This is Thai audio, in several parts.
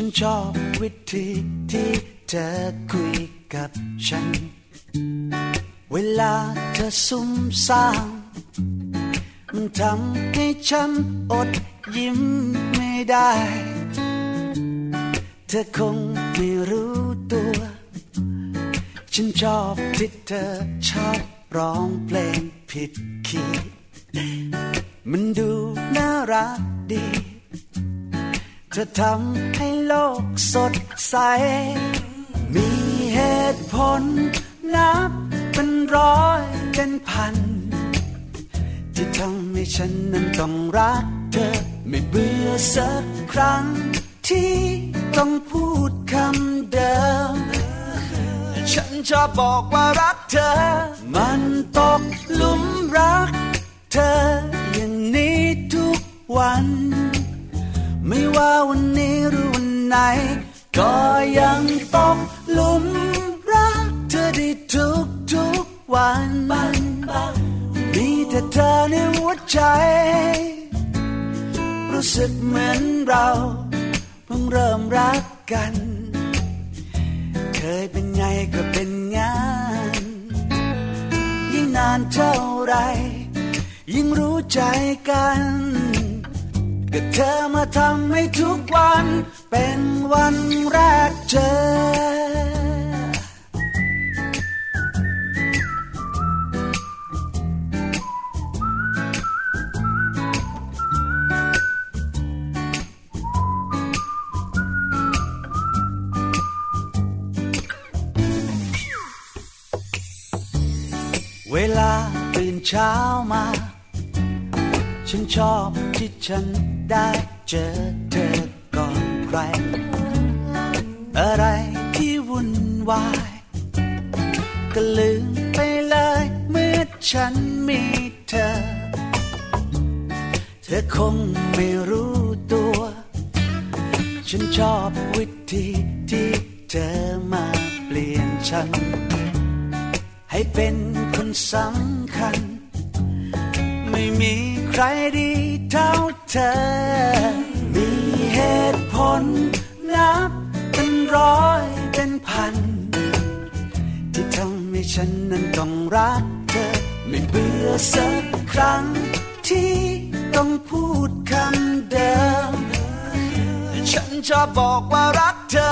ฉันชอบวิธีที่เธอคุยกับฉัน เวลาเธอซุ่มซ่ามมันทำให้ฉันอดยิ้มไม่ได้ เธอคงไม่รู้ตัว ฉันชอบที่เธอชอบร้องเพลงผิดคีย์มันดูน่ารักดี จะทำให้โลกสดใส มีเหตุผลนับเป็นร้อยเป็นพัน ที่ทำให้ฉันนั้นต้องรักเธอ ไม่เบื่อสักครั้ง ที่ต้องพูดคำเดิม ฉันชอบบอกว่ารักเธอ มันตกหลุมรัก เธออย่างนี้ทุกวัน ไม่ว่าวันนี้หรือวันไหน ก็ยังตกหลุมรักเธอได้ทุกทุกวันมีแต่เธอในหัวใจ รู้สึกเหมือนเราเพิ่งเริ่มรักกัน เคยเป็นไงก็เป็นงาน ยิ่งนานเท่าไร ยิ่งรู้ใจกัน ก็เธอมาทำให้ทุกวัน เป็นวันแรกเจอเวลาตื่นเช้ามา ฉันชอบที่ฉัน ได้เจอเธอก่อนใคร อะไรที่วุ่นวาย ก็ลืมไปเลยเมื่อฉันมีเธอ เธอคงไม่รู้ตัว ฉันชอบวิธีที่เธอมาเปลี่ยนฉัน ให้เป็นคนสำคัญ ไม่มีใครดีเท่าเธอ มีเหตุผลนับเป็นร้อยเป็นพัน ที่ทำให้ฉันนั้นต้องรักเธอ ไม่เบื่อสักครั้งที่ต้องพูดคำเดิม ฉันชอบบอกว่ารักเธอ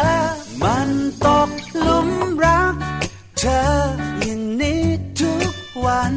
มันตกหลุมรัก เธออย่างนี้ทุกวัน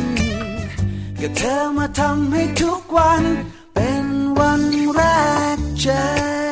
ก็เธอมาทำให้ทุกวัน เป็นวันแรกเจอ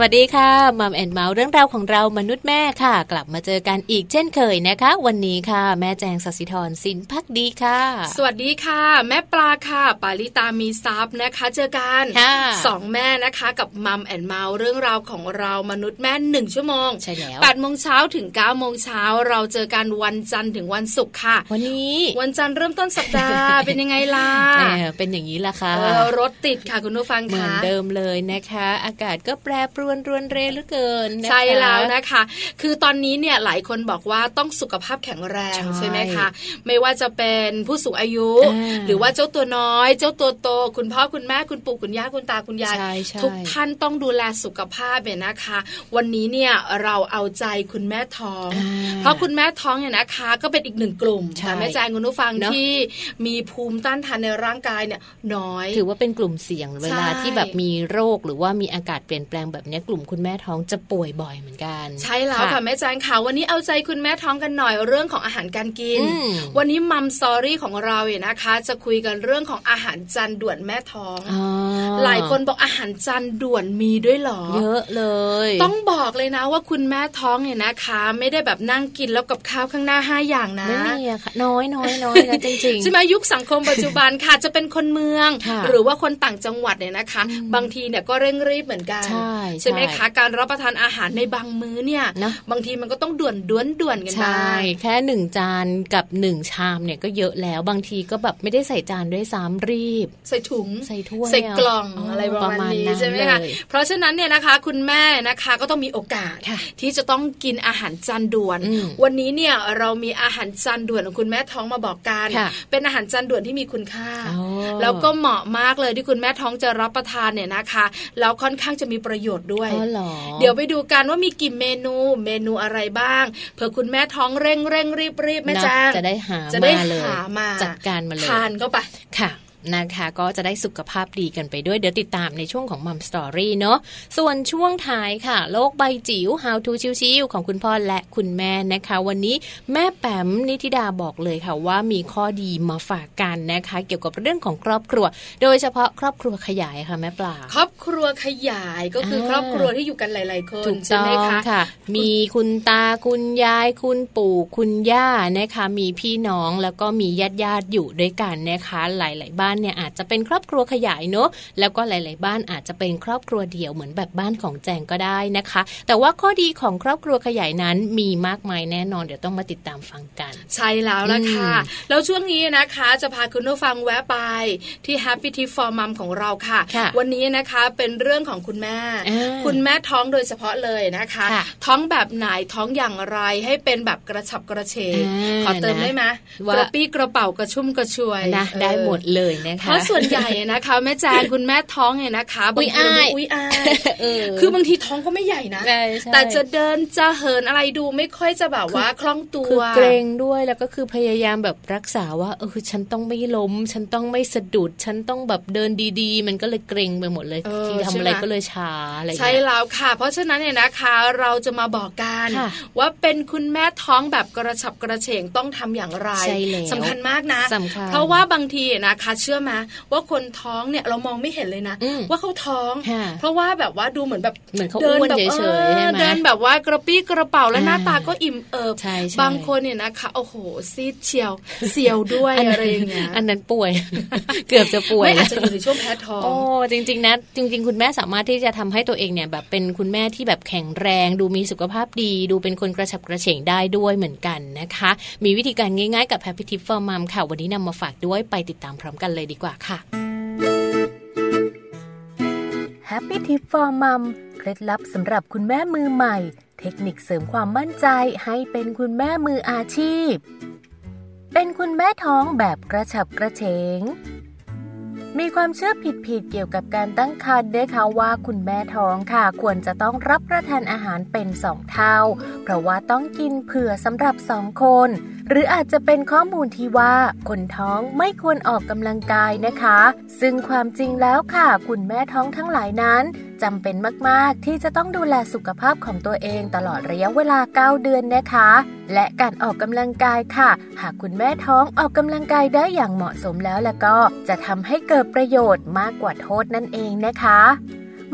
สวัสดีค่ะ Mom and Mouth เรื่องราวของเรามนุษย์แม่ค่ะ กลับมาเจอกันอีกเช่นเคยนะคะ วันนี้ค่ะ แม่แจงสัสิธรสินพักดีค่ะ สวัสดีค่ะ แม่ปลาค่ะ ปาลิตามีทรัพย์นะคะ เจอกันค่ะสองแม่นะคะกับ Mom and Mouth เรื่องราวของเรามนุษย์แม่หนึ่งชั่วโมงใช่แล้วแปดโมงเช้าถึงเก้าโมงเช้าเราเจอกันวันจันทร์ถึงวันศุกร์ค่ะ วันนี้วันจันทร์เริ่มต้นสัปดาห์เป็นยังไงล่ะแหมเป็นอย่างนี้ละค่ะเออรถติดค่ะคุณผู้ฟังเหมือนค่ะเดิมเลยนะคะ อากาศก็แปรปรวนรวนเรเหลือเกินนะคะใช่แล้วนะคะ คือตอนนี้เนี่ยหลายคนบอกว่าต้องสุขภาพแข็งแรงใช่ใช่ไหมคะ ไม่ว่าจะเป็นผู้สูงอายุอ่าหรือว่าเจ้าตัวน้อย เจ้าตัวโต คุณพ่อคุณแม่คุณปู่คุณย่าคุณตาคุณยายใช่ใช่ทุกท่านต้องดูแลสุขภาพเนี่ยนะคะ วันนี้เนี่ยเราเอาใจคุณแม่ท้องอ่าเพราะคุณแม่ท้องเนี่ยนะคะ ก็เป็นอีกหนึ่งกลุ่มใช่ค่ะแม่แจงคุณผู้ฟังเนอะที่มีภูมิต้านทานในร่างกายเนี่ยน้อย ถือว่าเป็นกลุ่มเสี่ยงเวลาใช่ที่แบบมีโรคหรือว่ามีอากาศเปลี่ยนแปลงแบบเนี้ยกลุ่มคุณแม่ท้องจะป่วยบ่อยเหมือนกัน ใช่แล้วค่ะแม่แจงค่ะวันนี้เอาใจคุณแม่ท้องกันหน่อยเรื่องของอาหารการกินอืมวันนี้มัมสอรี่ของเราเนี่ยนะคะ จะคุยกันเรื่องของอาหารจานด่วนแม่ท้องอ๋อหลายคนบอกอาหารจานด่วนมีด้วยเหรอ เยอะเลย ต้องบอกเลยนะว่าคุณแม่ท้องเนี่ยนะคะ ไม่ได้แบบนั่งกินแล้วกับข้าวข้างหน้าห้าอย่างนะไม่มีอะค่ะน้อยน้อยน้อยนะจริงๆใช่ไหมยุคสังคมปัจจุบันค่ะจะเป็นคนเมืองค่ะหรือว่าคนต่างจังหวัดเนี่ยนะคะ บางทีเนี่ยก็เร่งรีบเหมือนกันใช่ไหมใช่คะการรับประทานอาหารในบางมื้อเนี่ยเนอะบางทีมันก็ต้องด่วนด่วนด่วนๆกันใช่บ้างแค่หนึ่งจานกับหนึ่งชามเนี่ยก็เยอะแล้วบางทีก็แบบไม่ได้ใส่จานด้วยซ้ำรีบ ใส่ถุงใส่ถ้วยใส่กล่องอ๋อออะไรประมาณนี้ประมาณนั้นใช่ไหมคะเลยเพราะฉะนั้นเนี่ยนะคะคุณแม่นะคะก็ต้องมีโอกาสค่ะที่จะต้องกินอาหารจานด่วนอืมวันนี้เนี่ยเรามีอาหารจานด่วนของคุณแม่ท้องมาบอกกันค่ะเป็นอาหารจานด่วนที่มีคุณค่าอ๋อแล้วก็เหมาะมากเลยที่คุณแม่ท้องจะรับประทานเนี่ยนะคะแล้วค่อนข้างจะมีประโยชน์ด้วยอ๋อเหรอเดี๋ยวไปดูกันว่ามีกี่เมนูเมนูอะไรบ้างเผื่อคุณแม่ท้องเร่งเร่งรีบรีบแม่เนอะจ้างจะได้หาจะได้มาเลยหามาจัดการมาเลยทานเข้าไปค่ะ นะคะก็จะได้สุขภาพดีกันไปด้วย เดี๋ยวติดตามในช่วงของมัมสตอรี่เนาะส่วนช่วงท้ายค่ะ โลกใบจิ๋ว How to ชิวๆของคุณพ่อและคุณแม่นะคะ วันนี้แม่แปมนิธิดาบอกเลยค่ะว่ามีข้อดีมาฝากกันนะคะ เกี่ยวกับเรื่องของครอบครัว โดยเฉพาะครอบครัวขยายค่ะแม่ปลาครอบครัวขยายก็คืออาครอบครัวที่อยู่กันหลาย ๆ คนถูกใช่ต้อไหมงคะค่ะมีคุณตาคุณยาย คุณปู่คุณย่านะคะ มีพี่น้องแล้วก็มีญาติญาติๆอยู่ด้วยกันนะคะ หลาย ๆ บ้านเนี่ยอาจจะเป็นครอบครัวขยายเนอะแล้วก็หลาย ๆ บ้านอาจจะเป็นครอบครัวเดี่ยวเหมือนแบบบ้านของแจงก็ได้นะคะ แต่ว่าข้อดีของครอบครัวขยายนั้นมีมากมายแน่นอนเดี๋ยวต้องมาติดตามฟังกัน ใช่แล้วละค่ะอืมแล้วช่วงนี้นะคะจะพาคุณผู้ฟังแวะไปที่ Happy Tip for Mom ของเราค่ะค่ะวันนี้นะคะเป็นเรื่องของคุณแม่อ่าคุณแม่ท้องโดยเฉพาะเลยนะคะค่ะท้องแบบไหนท้องอย่างไรให้เป็นแบบกระฉับกระเฉงอ่าขอเติมนะได้ไหมว่ากระปี้กระเป๋ากระชุ่มกระชวยนะเออได้หมดเลยนะคะเพราะส่วนใหญ่นะคะ แม่แจงคุณแม่ท้องเนี่ยนะคะอุ๊ยบางทีอายอุ้ยอายเออคือบางทีท้องก็ไม่ใหญ่นะใช่ใช่แต่จะเดินจะเหินอะไรดูไม่ค่อยจะแบบว่าคล่องตัวคือเกรงด้วยแล้วก็คือพยายามแบบรักษาว่าเออฉันต้องไม่ล้ม ฉันต้องไม่สะดุด ฉันต้องแบบเดินดีๆ มันก็เลยเกรงไปหมดเลยเออที่ทำใช่อะไรไหมก็เลยช้าอะไรอย่างใช่เงี้ยแล้วค่ะ เพราะฉะนั้นเนี่ยนะคะเราจะมาบอกกันค่ะว่าเป็นคุณแม่ท้องแบบกระฉับกระเฉงต้องทำอย่างไรใช่แล้วสำคัญมากนะสำคัญเพราะว่าบางทีนะคะเชื่อไหมว่าคนท้องเนี่ยเรามองไม่เห็นเลยนะอืมว่าเขาท้องค่ะเพราะว่าแบบว่าดูเหมือนแบบเหมือนเขาดิอ้วนแบบเฉยๆใช่ไหมเดินแบบว่ากระปี้กระเป๋าและอ่าหน้าตาก็อิ่มเอิบใช่ใช่บางคนเนี่ยนะคะโอ้โหซีดเชียวเสียวด้วยอะไรอย่างเงี้ยอันนั้นป่วย เกือบจะป่วยไม่อาจแล้วจะอยู่ในช่วงแพ้ท้องโอ้จริง ๆนะจริง ๆ คุณแม่สามารถที่จะทำให้ตัวเองเนี่ยแบบเป็นคุณแม่ที่แบบแข็งแรง ดูมีสุขภาพดี ดูเป็นคนกระฉับกระเฉงได้ด้วยเหมือนกันนะคะ มีวิธีการง่ายๆกับ Happy Tip for Mom ค่ะวันนี้นำมาฝากด้วยไปติดตามพร้อมกันเลยดีกว่าค่ะ Happy Tip for Mom เคล็ดลับสำหรับคุณแม่มือใหม่ เทคนิคเสริมความมั่นใจให้เป็นคุณแม่มืออาชีพ เป็นคุณแม่ท้องแบบกระฉับกระเฉงมีความเชื่อผิดๆเกี่ยวกับการตั้งครรภ์นะคะว่าคุณแม่ท้องค่ะ ควรจะต้องรับประทานอาหารเป็นสองเท่า เพราะว่าต้องกินเผื่อสำหรับสองคน หรืออาจจะเป็นข้อมูลที่ว่าคนท้องไม่ควรออกกำลังกายนะคะ ซึ่งความจริงแล้วค่ะ คุณแม่ท้องทั้งหลายนั้นจำเป็นมาก ๆ ที่จะต้องดูแลสุขภาพของตัวเองตลอดระยะเวลา 9 เดือนนะคะ และการออกกำลังกายค่ะ หากคุณแม่ท้องออกกำลังกายได้อย่างเหมาะสมแล้วแล้วก็จะทำให้เกิดประโยชน์มากกว่าโทษนั่นเองนะคะ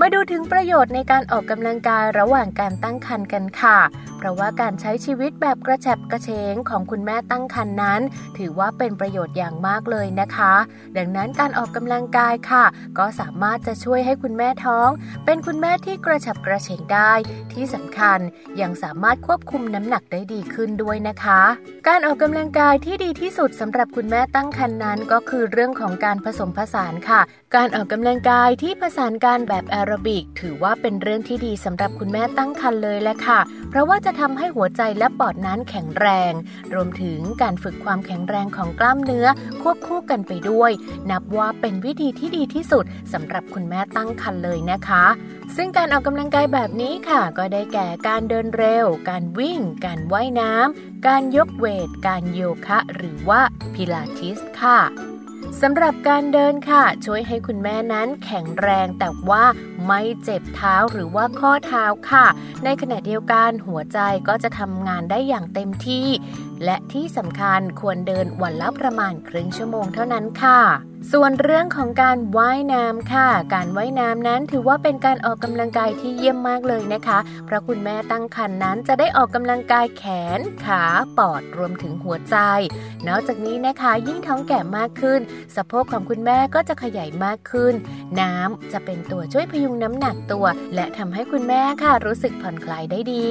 มาดูถึงประโยชน์ในการออกกำลังกายระหว่างการตั้งครรภ์กันค่ะ เพราะว่าการใช้ชีวิตแบบกระฉับกระเฉงของคุณแม่ตั้งครรภ์นั้น ถือว่าเป็นประโยชน์อย่างมากเลยนะคะ ดังนั้นการออกกำลังกายค่ะ ก็สามารถจะช่วยให้คุณแม่ท้อง เป็นคุณแม่ที่กระฉับกระเฉงได้ ที่สำคัญยังสามารถควบคุมน้ำหนักได้ดีขึ้นด้วยนะคะ การออกกำลังกายที่ดีที่สุดสำหรับคุณแม่ตั้งครรภ์นั้น ก็คือเรื่องของการผสมผสานค่ะ การออกกำลังกายที่ผสานกันแบบแอโรบิก ถือว่าเป็นเรื่องที่ดีสำหรับคุณแม่ตั้งครรภ์เลยแหละค่ะ เพราะว่าจะทำให้หัวใจและปอดนั้นแข็งแรง รวมถึงการฝึกความแข็งแรงของกล้ามเนื้อควบคู่กันไปด้วย นับว่าเป็นวิธีที่ดีที่สุดสำหรับคุณแม่ตั้งครรภ์เลยนะคะ ซึ่งการออกกำลังกายแบบนี้ค่ะ ก็ได้แก่การเดินเร็ว การวิ่ง การว่ายน้ำการยกเวท การโยคะ หรือว่าพิลาทิสค่ะ สำหรับการเดินค่ะ ช่วยให้คุณแม่นั้นแข็งแรงแต่ว่าไม่เจ็บเท้าหรือว่าข้อเท้าค่ะ ในขณะเดียวกันหัวใจก็จะทำงานได้อย่างเต็มที่และที่สำคัญควรเดินวันละประมาณครึ่งชั่วโมงเท่านั้นค่ะ ส่วนเรื่องของการว่ายน้ำค่ะ การว่ายน้ำนั้นถือว่าเป็นการออกกำลังกายที่เยี่ยมมากเลยนะคะ เพราะคุณแม่ตั้งครรภ์นั้นจะได้ออกกำลังกายแขน ขา ปอดรวมถึงหัวใจ นอกจากนี้นะคะ ยิ่งท้องแก่มากขึ้น สะโพกของคุณแม่ก็จะขยายมากขึ้น น้ำจะเป็นตัวช่วยพยุงน้ำหนักตัว และทำให้คุณแม่ค่ะ รู้สึกผ่อนคลายได้ดี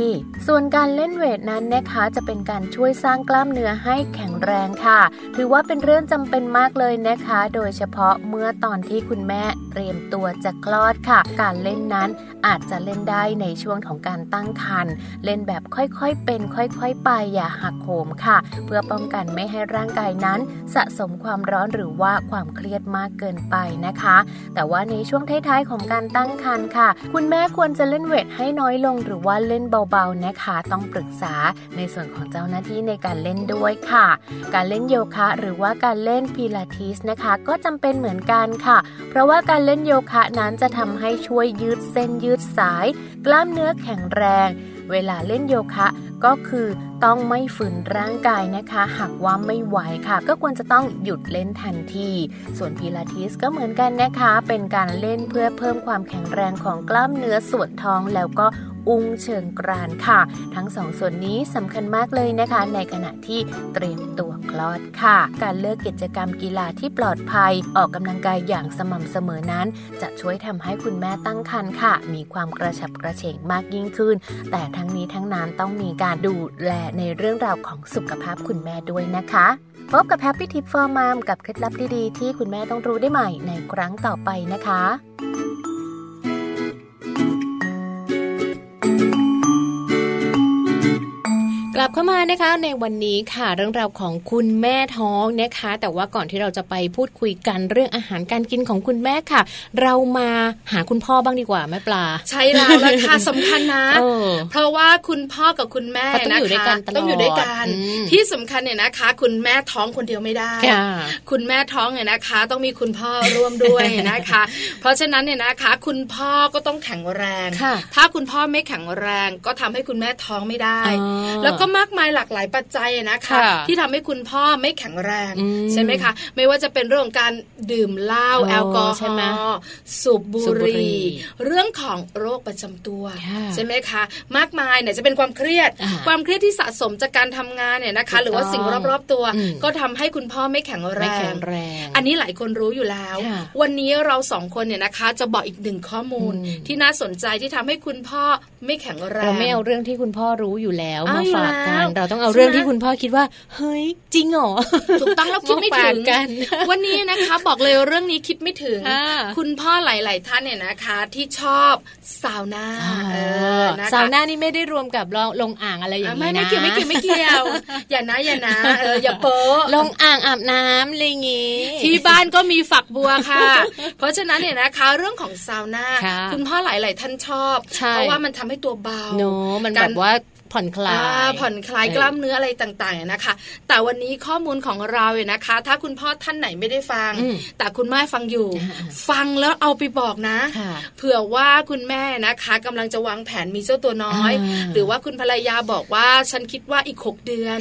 ส่วนการเล่นเวทนั้นนะคะ จะเป็นการช่วยสร้างางกล้ามเนื้อให้แข็งแรงค่ะ ถือว่าเป็นเรื่องจำเป็นมากเลยนะคะ โดยเฉพาะเมื่อตอนที่คุณแม่เตรียมตัวจะคลอดค่ะ การเล่นนั้นอาจจะเล่นได้ในช่วงของการตั้งครรภ์เล่นแบบค่อยๆเป็น ค่อยๆไปอย่าหักโหมค่ะ เพื่อป้องกันไม่ให้ร่างกายนั้น สะสมความร้อนหรือว่าความเครียดมากเกินไปนะคะ แต่ว่าในช่วงท้ายๆของการตั้งครรภ์ค่ะ คุณแม่ควรจะเล่นเวทให้น้อยลง หรือว่าเล่นเบาๆนะคะ ต้องปรึกษาในส่วนของเจ้าหน้าที่ในการเล่นด้วยค่ะ การเล่นโยคะ หรือว่าการเล่นพิลาทิสนะคะ ก็จำเป็นเหมือนกันค่ะ เพราะว่าการเล่นโยคะนั้นจะทำให้ช่วยยืดเส้นยืดสาย กล้ามเนื้อแข็งแรง เวลาเล่นโยคะก็คือต้องไม่ฝืนร่างกายนะคะ หากว่าไม่ไหวค่ะ ก็ควรจะต้องหยุดเล่นทันที ส่วนพิลาทิสก็เหมือนกันนะคะ เป็นการเล่นเพื่อเพิ่มความแข็งแรงของกล้ามเนื้อส่วนท้องแล้วก็ อุ้งเชิงกรานค่ะ ทั้งสองส่วนนี้สำคัญมากเลยนะคะ ในขณะที่เตรียมตัวคลอดค่ะ การเลือกกิจกรรมกีฬาที่ปลอดภัย ออกกำลังกายอย่างสม่ำเสมอนั้น จะช่วยทำให้คุณแม่ตั้งครรภ์ค่ะ มีความกระฉับกระเฉงมากยิ่งขึ้น แต่ทั้งนี้ทั้งนั้นต้องมีการดูแลในเรื่องราวของสุขภาพคุณแม่ด้วยนะคะพบกับ Happy Tip for Mom กับเคล็ดลับดีๆ ที่คุณแม่ต้องรู้ได้ใหม่ในครั้งต่อไปนะคะ กลับเข้ามานะคะในวันนี้ค่ะเรื่องราวของคุณแม่ท้องนะคะ แต่ว่าก่อนที่เราจะไปพูดคุยกันเรื่องอาหารการกินของคุณแม่ค่ะ เรามาหาคุณพ่อบ้างดีกว่าแม่ปลา ใช่แล้วละค่ะสำคัญนะเออเพราะว่าคุณพ่อกับคุณแม่เขาต้องนะอยู่ด้วยคะกันตลอดต้องอยู่ด้วยกันอืมที่สำคัญเนี่ยนะคะ คุณแม่ท้องคนเดียวไม่ได้ค่ะคุณแม่ท้องเนี่ยนะคะ ต้องมีคุณพ่อร่วมด้วยนะคะ เพราะฉะนั้นเนี่ยนะคะ คุณพ่อก็ต้องแข็งแรงค่ะถ้าคุณพ่อไม่แข็งแรงก็ทำให้คุณแม่ท้องไม่ได้อ๋อแล้วก็มากมายหลากหลายปัจจัยนะคะค่ะที่ทำให้คุณพ่อไม่แข็งแรงอืมใช่ไหมคะ ไม่ว่าจะเป็นเรื่องของการดื่มเหล้าอ๋อแอลกอฮใช่ไหมอล์สูบบุสูบบุหหรี่รี่เรื่องของโรคประจำตัวค่ะใช่ไหมคะ มากมายเนี่ยจะเป็นความเครียดอ่าความเครียดที่สะสมจากการทำงานเนี่ยนะคะถูกหรือว่าสิ่งต้องรอบๆตัวอืมก็ทำให้คุณพ่อไม่แข็งแรไม่แข็งงแรง อันนี้หลายคนรู้อยู่แล้วค่ะวันนี้เราสองคนเนี่ยนะคะ จะบอกอีกหนึ่งข้อมูลอืมที่น่าสนใจที่ทำให้คุณพ่อไม่แข็งแรงเราไม่เอาเรื่องที่คุณพ่อรู้อยู่แล้วเอามาอยู่ฝากกันแล้วเราต้องเอาใช่ไหมเรื่องที่คุณพ่อคิดว่า เฮ้ย จริงเหรอถูกต้องแล้วคิดไม่มาฝาถึกงกัน วันนี้นะคะบอกเลยเรื่องนี้คิดไม่ถึงอ่าคุณพ่อหลาย ๆ ท่านเนี่ยนะคะ ที่ชอบซาวน่าเออนะคะสาวหน้านี่ไม่ได้รวมกับลงลงอ่างอะไรอย่างอะนี้ไม่นะไม่เกี่ยวไม่เกี่ยวไม่เกี่ยว อย่านะอย่านะเอออย่าโป๊ะลงอ่างอาบน้ำอะไรอย่างงี้ที่บ้านก็มีฝักบัวค่ะ เพราะฉะนั้นเนี่ยนะคะเรื่องของซาวน่าค่ะคุณพ่อหลาย ๆ ท่านชอบใช่เพราะว่ามันทำให้ตัวเบาโนมันกาแบรบว่า ผ่อนคลายผ่อนคลายกล้ามเนื้ออะไรต่างๆนะคะ แต่วันนี้ข้อมูลของเราเนี่ยนะคะ ถ้าคุณพ่อท่านไหนไม่ได้ฟัง แต่คุณแม่ฟังอยู่ ฟังแล้วเอาไปบอกนะ เผื่อว่าคุณแม่นะคะกำลังจะวางแผนมีเจ้าตัวน้อย หรือว่าคุณภรรยาบอกว่าฉันคิดว่าอีกหกเดือน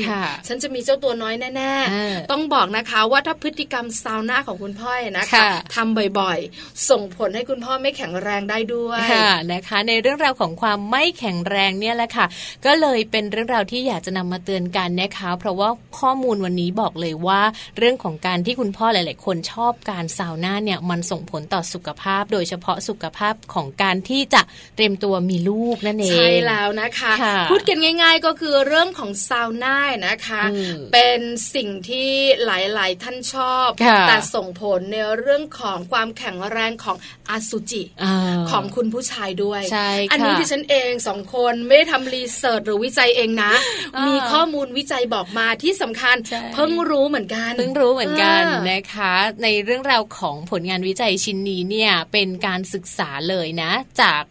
ฉันจะมีเจ้าตัวน้อยแน่ๆต้องบอกนะคะว่าถ้าพฤติกรรมซาวน่าของคุณพ่อนะคะทำบ่อยๆ ส่งผลให้คุณพ่อไม่แข็งแรงได้ด้วยค่ะนะคะ ในเรื่องราวของความไม่แข็งแรงเนี่ยแหละค่ะ ก็เลยเป็นเรื่องราวที่อยากจะนำมาเตือนกันนะคะ เพราะว่าข้อมูลวันนี้บอกเลยว่า เรื่องของการที่คุณพ่อหลาย ๆ คนชอบการซาวน่าเนี่ยมันส่งผลต่อสุขภาพ โดยเฉพาะสุขภาพของการที่จะเตรียมตัวมีลูกนั่นเองใช่แล้วนะคะคะพูดกันง่าย ๆ ก็คือเรื่องของซาวน่านะคะ เป็นสิ่งที่หลาย ๆ ท่านชอบ แต่ส่งผลในเรื่องของความแข็งแรงของอสุจิของคุณผู้ชายด้วย อันนี้ที่ฉันเองสองคนไม่ได้ทำรีเสิร์ชหรือวิจัยเองนะ มีข้อมูลวิจัยบอกมาที่สำคัญ เพิ่งรู้เหมือนกันเพิ่งรู้เหมือนกันนะคะ ในเรื่องราวของผลงานวิจัยชิ้นนี้เนี่ยเป็นการศึกษาเลยนะ จาก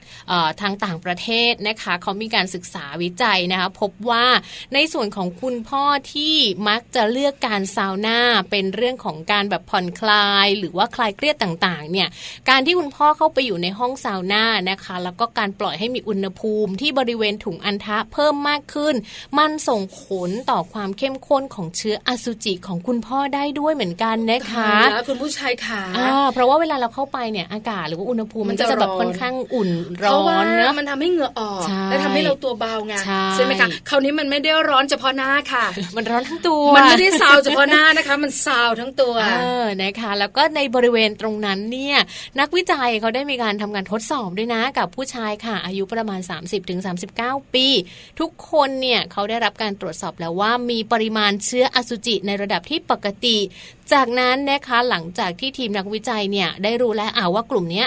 ทางต่างประเทศนะคะเขามีการศึกษาวิจัยนะคะพบว่าในส่วนของคุณพ่อที่มักจะเลือกการซาวน่าเป็นเรื่องของการแบบผ่อนคลาย หรือว่าคลายเครียดต่างๆเนี่ยการที่คุณพ่อเข้าไปอยู่ในห้องซาวน่านะคะ แล้วก็การปล่อยให้มีอุณหภูมิที่บริเวณถุงอันทะเพิ่มมากขึ้น มันส่งผลต่อความเข้มข้นของเชื้ออสุจิของคุณพ่อได้ด้วยเหมือนกันนะคะแล้วคุณผู้ชายค่ะเพราะว่าเวลาเราเข้าไปเนี่ยอากาศหรือว่าอุณหภูมิมันก็จะแบบค่อนข้างอุ่นร้อนเนอะมันทำให้เหงื่อออกและทำให้เราตัวเบาไงใช่ไหมคะคราวนี้มันไม่ได้ร้อนเฉพาะหน้าค่ะ มันร้อนทั้งตัว มันไม่ได้ซาวเฉพาะหน้านะคะ มันซาวทั้งตัวเออนะคะ แล้วก็ในบริเวณตรงนั้นเนี่ยนักวิจัยเขาได้มีการทำการทดสอบด้วยนะกับผู้ชายค่ะ อายุประมาณ 30-39 ปีทุกคนเนี่ยเขาได้รับการตรวจสอบแล้วว่ามีปริมาณเชื้ออสุจิในระดับที่ปกติ จากนั้นนะคะหลังจากที่ทีมนักวิจัยเนี่ยได้รู้แล้วอ่าว่ากลุ่มนี้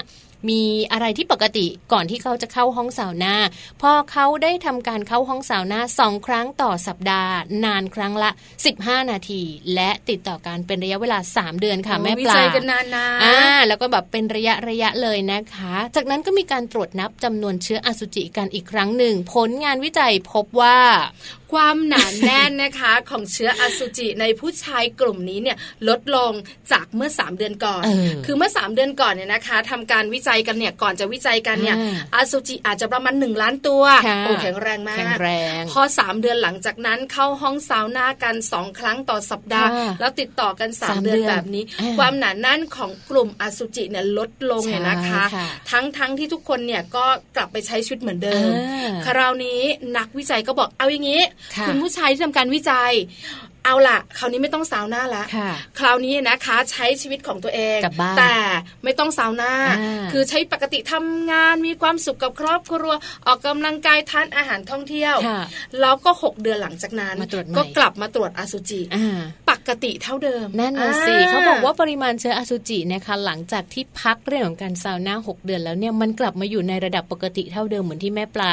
มีอะไรที่ปกติก่อนที่เขาจะเข้าห้องสาวนาพอเขาได้ทำการเข้าห้องสาวนาสองครั้งต่อสัปดาห์ นานครั้งละ 15 นาที และติดต่อกันเป็นระยะเวลา 3 เดือนค่ะแม่ปลาวิจัยกันนานๆอ่าแล้วก็แบบเป็นระยะระยะเลยนะคะ จากนั้นก็มีการตรวจนับจำนวนเชื้ออสุจิกันอีกครั้งหนึ่ง ผลงานวิจัยพบว่า ความหนานแน่นนะคะ ของเชื้ออสุจิในผู้ชายกลุ่มนี้เนี่ยลดลงจากเมื่อ 3 เดือนก่อน คือเมื่อ 3 เดือนก่อนเนี่ยนะคะทำการวิจัยกันเนี่ยก่อนจะวิจัยกันเนี่ยอสุจิอาจจะประมาณ 1 ล้านตัวโอ้แข็งแรงมาก พอ 3 เดือนหลังจากนั้นเข้าห้องซาวน่ากัน 2 ครั้งต่อสัปดาห์ แล้วติดต่อกัน 3 เดือนแบบนี้ ความหนาแน่นของกลุ่มอสุจิเนี่ยลดลงเนี่ยนะคะ ทั้งทั้งที่ทุกคนเนี่ยก็กลับไปใช้ชีวิตเหมือนเดิม คราวนี้นักวิจัยก็บอกเอาอย่างนี้คุณผู้ชายที่ทำการวิจัย เอาล่ะ คราวนี้ไม่ต้องสาวหน้าแล้วคราวนี้นะคะใช้ชีวิตของตัวเองแต่ไม่ต้องสาวหน้า คือใช้ปกติทำงานมีความสุขกับครอบครัวออกกำลังกายทานอาหารท่องเที่ยวแล้วก็ 6 เดือนหลังจากนั้นก็กลับมาตรวจอสุจิปกติเท่าเดิมนั่นน่ะสิเขาบอกว่าปริมาณเชื้ออสุจินะคะหลังจากที่พักเรื่องของการซาวน่า6เดือนแล้วเนี่ยมันกลับมาอยู่ในระดับปกติเท่าเดิมเหมือนที่แม่ปลา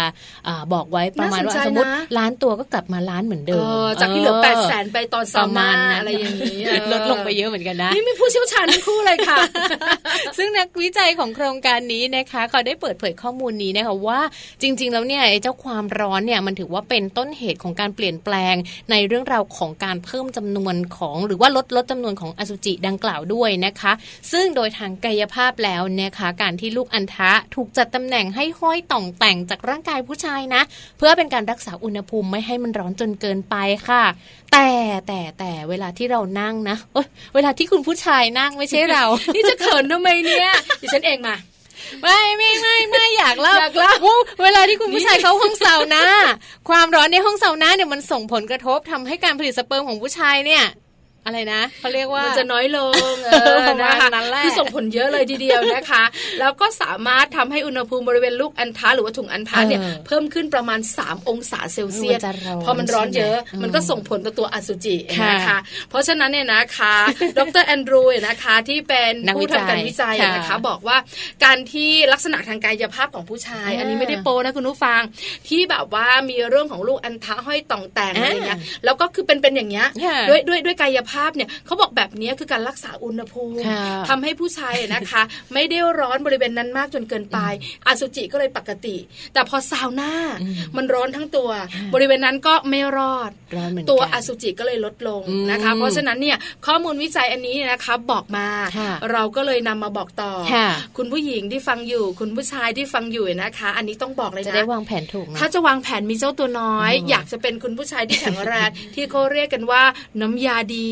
บอกไว้ประมาณว่าสมมติล้านตัวก็กลับมาล้านเหมือนเดิมจากที่เหลือแปดแสนไปตอนสมาณอะไรอย่างนี้ลดลงไปเยอะเหมือนกันนะนี่มีผู้เชี่ยวชาญทั้งคู่เลยค่ะ ซึ่งนักวิจัยของโครงการนี้นะคะเขาได้เปิดเผยข้อมูลนี้นะคะว่าจริง ๆ แล้วเนี่ยเจ้าความร้อนเนี่ยมันถือว่าเป็นต้นเหตุของการเปลี่ยนแปลงในเรื่องราวของการเพิ่มจำนวนของ หรือว่าลดลดจำนวนของอสุจิดังกล่าวด้วยนะคะ ซึ่งโดยทางกายภาพแล้วนะคะการที่ลูกอัณฑะถูกจัดตำแหน่งให้ห้อยต่องแต่งจากร่างกายผู้ชายนะ เพื่อเป็นการรักษาอุณหภูมิไม่ให้มันร้อนจนเกินไปค่ะ แต่แต่แต่เวลาที่เรานั่งนะเวลาที่คุณผู้ชายนั่งไม่ใช่เรา นี่จะเขินทำไมเนี่ยดิฉันเองมาไม่ไม่ไม่ไม่อยากเล่าอยากเล่าเวลาที่คุณผู้ชายเข้าห้องเสานะความร้อนในห้องเสานะเนี่ยมันส่งผลกระทบทำให้การผลิตสเปิร์มของผู้ชายเนี่ย อะไรนะเขาเรียกว่ามันจะน้อยลงเออนะคะคือส่งผลเยอะเลยทีเดียวนะคะ แล้วก็สามารถทำให้อุณหภูมิบริเวณลูกอันทะหรือว่าถุงอันทะเนี่ยเพิ่มขึ้นประมาณ 3 องศาเซลเซียสพอมันร้อนเยอะมันก็ส่งผลต่อตัวอสุจินะคะเพราะฉะนั้นเนี่ยนะคะ ดรแอนดรูนะคะที่เป็นผู้ทำการวิจัยนะคะบอกว่าการที่ลักษณะทางกายภาพของผู้ชาย อันนี้ไม่ได้โปนะคุณผู้ฟังที่แบบว่ามีเรื่องของลูกอันทะห้อยต่องแต่งอะไรเงี้ยแล้วก็คือเป็นเป็นอย่างเงี้ยด้วยด้วยด้วยกายภภาพเนี่ยเขาบอกแบบนี้คือการรักษาอุณหภูมิทำให้ผู้ชายนะคะ ไม่ได้ร้อนบริเวณนั้นมากจนเกินไปอสุจิก็เลยปกติ แต่พอซาวน่ามันร้อนทั้งตัว บริเวณนั้นก็ไม่รอด ตัวอสุจิก็เลยลดลงนะคะ เพราะฉะนั้นเนี่ยข้อมูลวิจัยอันนี้นะคะบอกมา เราก็เลยนำมาบอกต่อ คุณผู้หญิงที่ฟังอยู่ คุณผู้ชายที่ฟังอยู่นะคะ อันนี้ต้องบอกเลยนะจะได้วางแผนถูกถ้าจะวางแผนมีเจ้าตัวน้อย อยากจะเป็นคุณผู้ชายที่แข็งแรงที่เขาเรียกกันว่าน้ำยาดี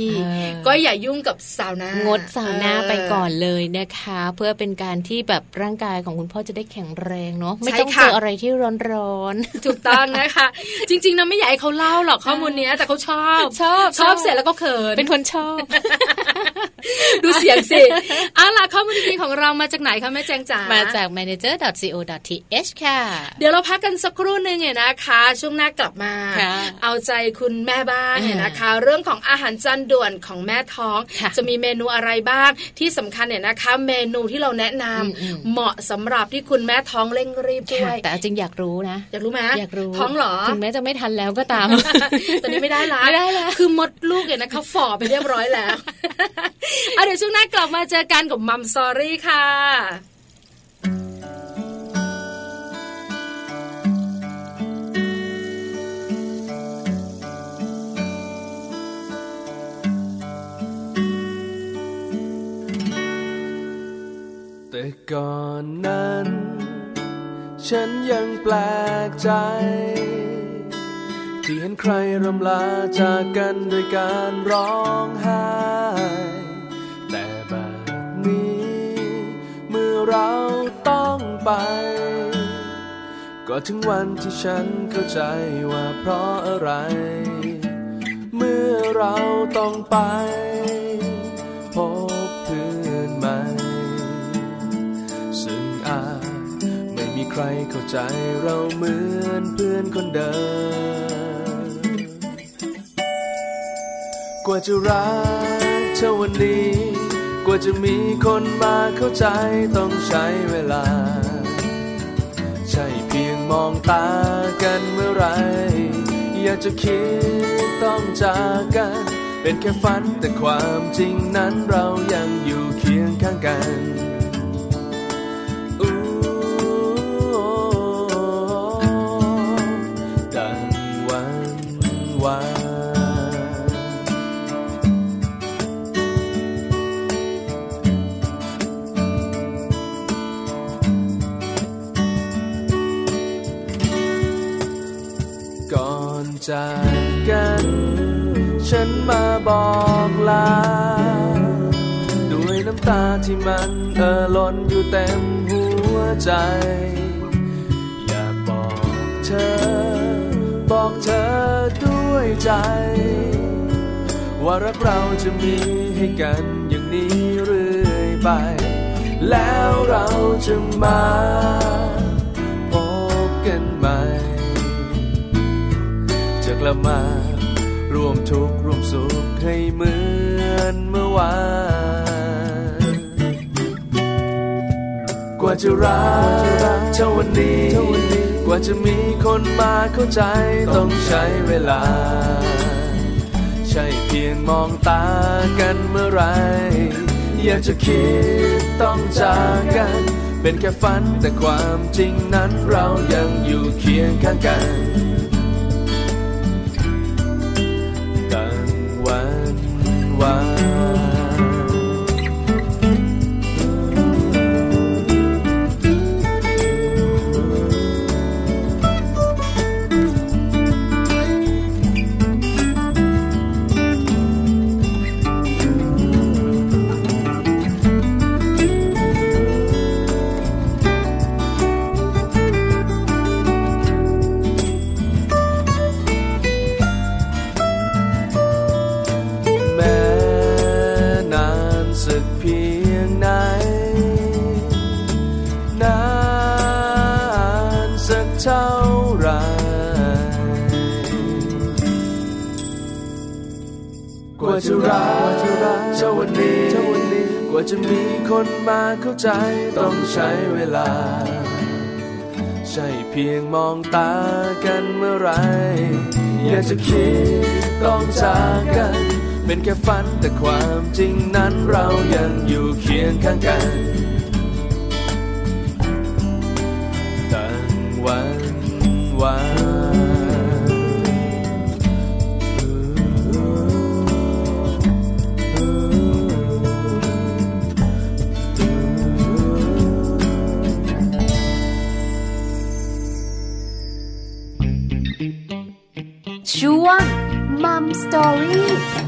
ก็อย่ายุ่งกับสาวน้างดสาวน้าไปก่อนเลยนะคะ เพื่อเป็นการที่แบบร่างกายของคุณพ่อจะได้แข็งแรงเนาะไม่ต้องเจออะไรที่ร้อนๆถูกต้องนะคะ จริงๆนะไม่อยากให้เขาเล่าหรอกข้อมูลนี้แต่เขาชอบชอบชอบเสร็จแล้วก็เขินเป็นคนชอบ ดูเสียงสิเอาล่ะข้อมูลดีของเรามาจากไหนคะแม่แจงจ๋ามาจาก manager.co.th ค่ะ เดี๋ยวเราพักกันสักครู่หนึ่งเนี่ยนะคะ ช่วงหน้ากลับมา เอาใจคุณแม่บ้านเนี่ยนะคะ เรื่องของอาหารจานด่วนของแม่ท้อง จะมีเมนูอะไรบ้าง ที่สำคัญเนี่ยนะคะ เมนูที่เราแนะนำเหมาะสำหรับที่คุณแม่ท้องเร่งรีบด้วยแต่จริงอยากรู้นะ อยากรู้ไหมอยากรู้ท้องหรอถึงแม้จะไม่ทันแล้วก็ตามตอนนี้ไม่ได้ละไม่ได้แล้วคือมดลูกเนี่ยนะคะฝ่อไปเรียบร้อยแล้วเอาเดี๋ยวช่วงหน้ากลับมาเจอกันกับมัมซอรี่ค่ะ แต่ก่อนนั้น ฉันยังแปลกใจ ที่เห็นใครรำลาจากกันด้วยการร้องไห้ แต่แบบนี้ เมื่อเราต้องไป ก็ถึงวันที่ฉันเข้าใจว่าเพราะอะไร เมื่อเราต้องไป รเข้าใจเราเหมือนเพื่อนคนเดิม กว่าจะรักเท่าวันนี้ กว่าจะมีคนมาเข้าใจต้องใช้เวลา ใช่เพียงมองตากันเมื่อไร อยากจะคิดต้องจากกัน เป็นแค่ฝันแต่ความจริงนั้นเรายังอยู่เคียงข้างกัน ฉันมาบอกลา ด้วยน้ำตาที่มันเอ่อล้นอยู่เต็มหัวใจ อยากบอกเธอ บอกเธอด้วยใจ ว่ารักเราจะมีให้กันอย่างนี้เรื่อยไป แล้วเราจะมาพบกันใหม่จะกลับมา วานกว่าจะรักเท่าวันนี้ กว่าจะมีคนมาเข้าใจต้องใช้เวลา ใช่เพียงมองตากันเมื่อไร อยากจะคิดต้องจากกัน เป็นแค่ฝันแต่ความจริงนั้นเรายังอยู่เคียงข้างกัน กว่าจะรักจะวันนี้กว่าจะมีคนมาเข้าใจต้องใช้เวลา ใช่เพียงมองตากันเมื่อไร อยากจะคิดต้องจากกันเเป็นแค่ฝันแต่ความจริงนั้นเรายังอยู่เคียงข้างกันตั้งวัน วานช่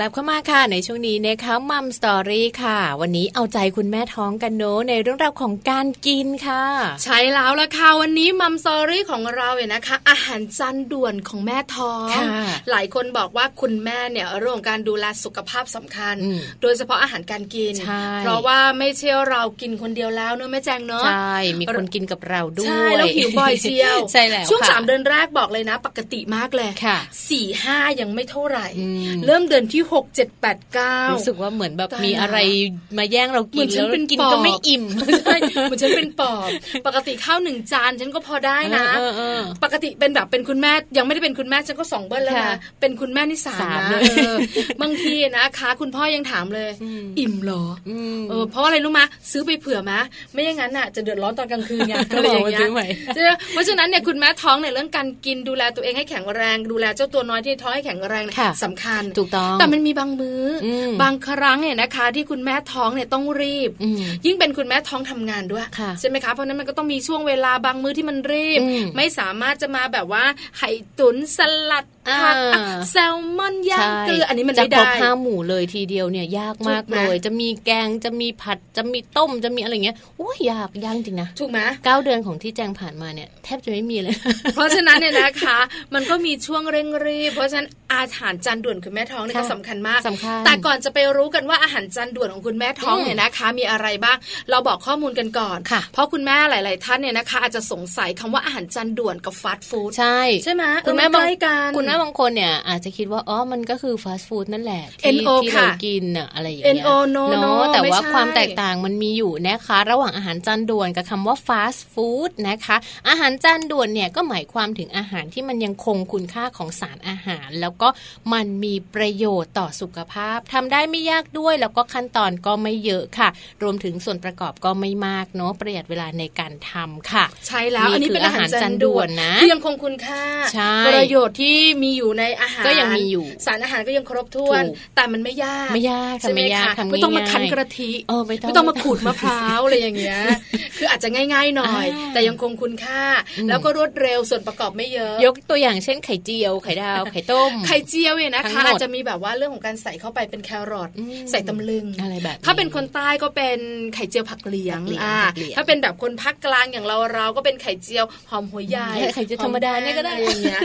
กลับเข้ามาค่ะในช่วงนี้นะคะมัมสตอรี่ค่ะ วันนี้เอาใจคุณแม่ท้องกันเนอะในเรื่องราวของการกินค่ะ ใช่แล้วละค่ะวันนี้มัมซอรี่ของเราเนี่ยนะคะ อาหารจานด่วนของแม่ท้องค่ะหลายคนบอกว่าคุณแม่เนี่ยเรื่องของการดูแลสุขภาพสำคัญอืมโดยเฉพาะอาหารการกินใช่เพราะว่าไม่ใช่เรากินคนเดียวแล้วเนอะแม่แจงเนอะใช่มีคนกินกับเราด้วยใช่แล้วหิวบ่อยเชียวใช่แล้วช่วงค่ะสามเดือนแรกบอกเลยนะ ปกติมากเลยค่ะสี่ห้ายังไม่เท่าไหร่อืมเริ่มเดือนที่หกเจ็ดแปดเก้ารู้สึกว่าเหมือนแบบตายมีอะไรมาแย่งเราเหมืกิอนนฉัแล้นวเป็นกินปอบก็ไม่อิ่มใช่เหมือนฉันเป็นปอบ ปกติข้าวหนึ่งจานฉันก็พอได้นะเออเออเออปกติเป็นแบบเป็นคุณแม่ยังไม่ได้เป็นคุณแม่ฉันก็สองเบิ้ลแล้วค่ะนะเป็นคุณแม่นี่สามสามนะเลยเออบางทีนะคะ คุณพ่อยังถามเลยอืมอิ่มเหรออมเออเพราะอะไรรู้มะซื้อไปเผื่อมะไม่อย่างนั้นน่ะจะเดือดร้อนตอนกลางคืนไงก็อะไรบออกย่างเงี้ว่าซื้ยอใหม่ใช่ไหมเพราะฉะนั้นเนี่ยคุณแม่ท้องในยเรื่องการกินดูแลตัวเองให้แข็งแรง ดูแลเจ้าตัวน้อยที่ท้องให้แข็งแรงเนี่ยค่ะสำคัญถูกต้องแต่มันมีบางมือ้ออมบางครั้งเนี่ยนะคะ ที่คุณแม่ท้องเนี่ยต้องรีบอืมยิ่งเป็นคุณแม่ท้องทำงานด้วยค่ะใช่ไหมคะเพราะฉะนั้นมันก็ต้องมีช่วงเวลาบางมื้อที่มันรีบอืมไม่สามารถจะมาแบบว่าไข่ตุ๋นสลัด ผักอ่าอะแซลมอนย่างใช่เกลืออันนี้มันจะไม่ครบได้ห้าหมู่เลยทีเดียวเนี่ยยากมากถูกไหมเลย จะมีแกงจะมีผัดจะมีต้มจะมีอะไรเงี้ยโอ้ยยากยากจริงนะถูกไหมเก้าเดือนของที่แจงผ่านมาเนี่ยแทบจะไม่มีเลย เพราะฉะนั้นเนี่ยนะคะ มันก็มีช่วงเร่งรีบเพราะฉะนั้นอาหารจานด่วนคุณแม่ท้องเนี่ยค่ะก็สำคัญมากสำคัญแต่ก่อนจะไปรู้กันว่าอาหารจานด่วนของคุณแม่ท้องอืมเนี่ยนะคะ มีอะไรบ้าง เราบอกข้อมูลกันก่อนค่ะ เพราะคุณแม่หลาย ๆ ท่านเนี่ยนะคะ อาจจะสงสัยคำว่าอาหารจานด่วนกับฟาสต์ฟู้ดใช่ใช่ไหมคุณแม่เออมันบางใกล้กันคุณแม่บางคนเนี่ยอาจจะคิดว่าอ๋อมันก็คือฟาสต์ฟู้ดนั่นแหละที่ NO ที่ค่ะเรากินน่ะอะไรอย่างเงี้ย NO no เน no อะแต่ว่าไม่ใช่ความแตกต่างมันมีอยู่นะคะ ระหว่างอาหารจานด่วนกับคำว่าฟาสต์ฟู้ดนะคะ อาหารจานด่วนเนี่ยก็หมายความถึงอาหารที่มันยังคงคุณค่าของสารอาหาร แล้วก็มันมีประโยชน์ต่อสุขภาพทำได้ไม่ยากด้วย แล้วก็ขั้นตอนก็ไม่เยอะค่ะ รวมถึงส่วนประกอบก็ไม่มากเนาะประหยัดเวลาในการทำค่ะ ใช่แล้วนี่อันนี้เป็นอาหารจานด่วนคืออาหารจานด่วนนะที่ยังคงคุณค่าใช่ประโยชน์ที่มีอยู่ในอาหารก็ยังมีอยู่ สารอาหารก็ยังครบถ้วนถูกแต่มันไม่ยากไม่ยากใช่ไหมทำไม่ยากคะทำไม่ต้องมาง่ายๆคั้นกะทิเออไม่ต้องไม่ต้องมาขูดมะพร้าวอะไรอย่างเงี้ยคืออาจจะง่ายๆหน่อยอ่าแต่ยังคงคุณค่าอืมแล้วก็รวดเร็วส่วนประกอบไม่เยอะ ยกตัวอย่างเช่นไข่เจียวไข่ดาวไข่ต้มไข่เจียวเนี่ยนะทั้คะงหมดอาจจะมีแบบว่าเรื่องของการใส่เข้าไปเป็นแครอทอืมใส่ตำลึงอะไรแบบนี้ถ้าเป็นคนใต้ก็เป็นไข่เจียวผักเหลียงผักเหลียงอ่าผักเหลียงถ้าเป็นแบบคนภาคกลางอย่างเราเราก็เป็นไข่เจียวหอมหัวใหญ่ไข่เจียวธรรมดาเนี่ยก็ได้อะไรอย่างเงี้ย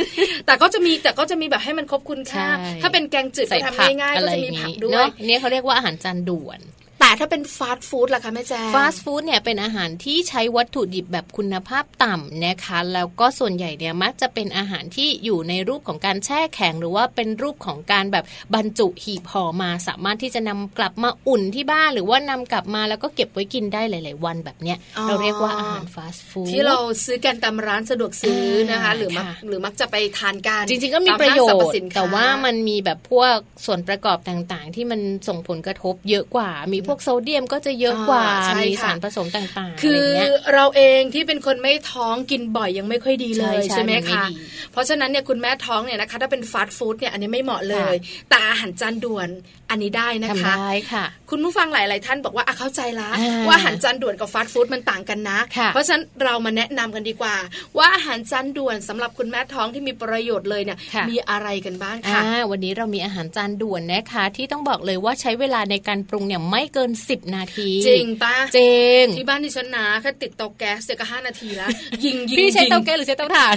แต่ก็จะมีแต่ก็จะมีแบบให้มันครบคุณค่าใช่ถ้าเป็นแกงจืดใส่ก็ทำผักง่ายๆอะก็ไรจะอมีย่างผักนี้ด้วเนาะยเนี่ยเขาเรียกว่าอาหารจานด่วน แต่ถ้าเป็นฟาสต์ฟู้ดล่ะคะแม่แจ้งฟาสต์ฟู้ดเนี่ยเป็นอาหารที่ใช้วัตถุดิบแบบคุณภาพต่ำนะคะ แล้วก็ส่วนใหญ่เนี่ยมักจะเป็นอาหารที่อยู่ในรูปของการแช่แข็ง หรือว่าเป็นรูปของการแบบบรรจุหีบห่อมา สามารถที่จะนำกลับมาอุ่นที่บ้าน หรือว่านำกลับมาแล้วก็เก็บไว้กินได้หลาย ๆ วันแบบเนี้ยอ๋อเราเรียกว่าอาหารฟาสต์ฟู้ดที่เราซื้อกันตามร้านสะดวกซื้อนะคะอ่าหรือมักค่ะหรือมักจะไปทานกันจริง ๆ ก็มีตาประโยห้างสชพน์สินค้แต่ว่ามันมีแบบพวกส่วนประกอบต่าง ๆ ที่มันส่งผลกระทบเยอะกว่ามีพวกโซเดียมก็จะเยอะกว่าอ่าใช่มีค่ะสารผสมต่างๆ คือะไรอเงี้ยเราเองที่เป็นคนไม่ท้องกินบ่อยยังไม่ค่อยดีเลยใช่ใช่ใช่ไหมมันไม่คะดีเพราะฉะนั้นเนี่ยคุณแม่ท้องเนี่ยนะคะถ้าเป็นฟาสต์ฟู้ดเนี่ยอันนี้ไม่เหมาะเลยค่ะแต่อาหารจานด่วน อันนี้ได้นะทำคะได้ค่ะ คุณผู้ฟังหลาย ๆ ท่านบอกว่าอะเข้าใจละอ่าว่าอาหารจานด่วนกับฟาสต์ฟู้ดมันต่างกันนะค่ะเพราะฉะนั้นเรามาแนะนำกันดีกว่า ว่าอาหารจานด่วนสำหรับคุณแม่ท้องที่มีประโยชน์เลยเนี่ยค่ะมีอะไรกันบ้างอ่าค่ะวันนี้เรามีอาหารจานด่วนนะคะ ที่ต้องบอกเลยว่าใช้เวลาในการปรุงเนี่ยไม่เกิน 10 นาที จริงปะจริงที่บ้านดิฉันนะแค่ติดเตาแก๊สเสียก็ห้านาทีแล้วยิงยิงพี่ใช้ยิงเตาแก๊สหรือใช้เตาถ่าน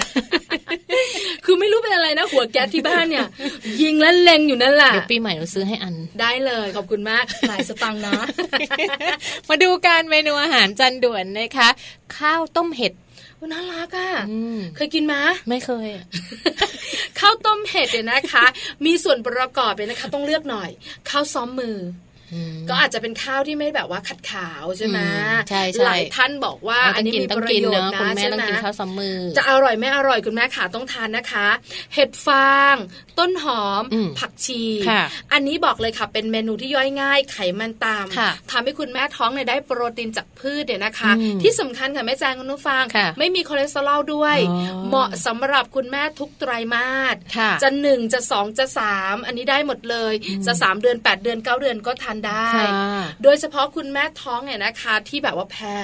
คือไม่รู้เป็นอะไรนะหัวแก๊สที่บ้านเนี่ย ยิงแล้วเล็งอยู่นั่นแหละเดี๋ยวปีใหม่เราซื้อให้อันได้เลยขอบคุณมากหลายสตังค์นะ มาดูการเมนูอาหารจานด่วนนะคะ ข้าวต้มเห็ดอุ๊ยน่ารักอะอืมเคยกินไหมไม่เคยอะข้าวต้มเห็ดเนี่ยนะคะ มีส่วนประกอบเลยนะคะ ต้องเลือกหน่อย ข้าวซ้อมมือ ก็อาจจะเป็นข้าวที่ไม่แบบว่าขัดขาวใช่ไหมใช่หลายท่านบอกว่าอันนี้มีประโยชน์นะใช่ไหมข้าวซ้ำมือ จะอร่อยไม่อร่อยคุณแม่ขาต้องทานนะคะ เห็ดฟาง ต้นหอม ผักชี อันนี้บอกเลยค่ะเป็นเมนูที่ย่อยง่าย ไขมันตามทำให้คุณแม่ท้องเนี่ยได้โปรตีนจากพืชเนี่ยนะคะ ที่สำคัญค่ะแม่แจงคุณนุฟัง ไม่มีคอเลสเตอรอลด้วย เหมาะสำหรับคุณแม่ทุกไตรมาสจะหนึ่งจะสองจะสามอันนี้ได้หมดเลย จะสามเดือนแปดเดือนเก้าเดือนก็ทานได้ โดยเฉพาะคุณแม่ท้องเนี่ยนะคะ ที่แบบว่าแพ้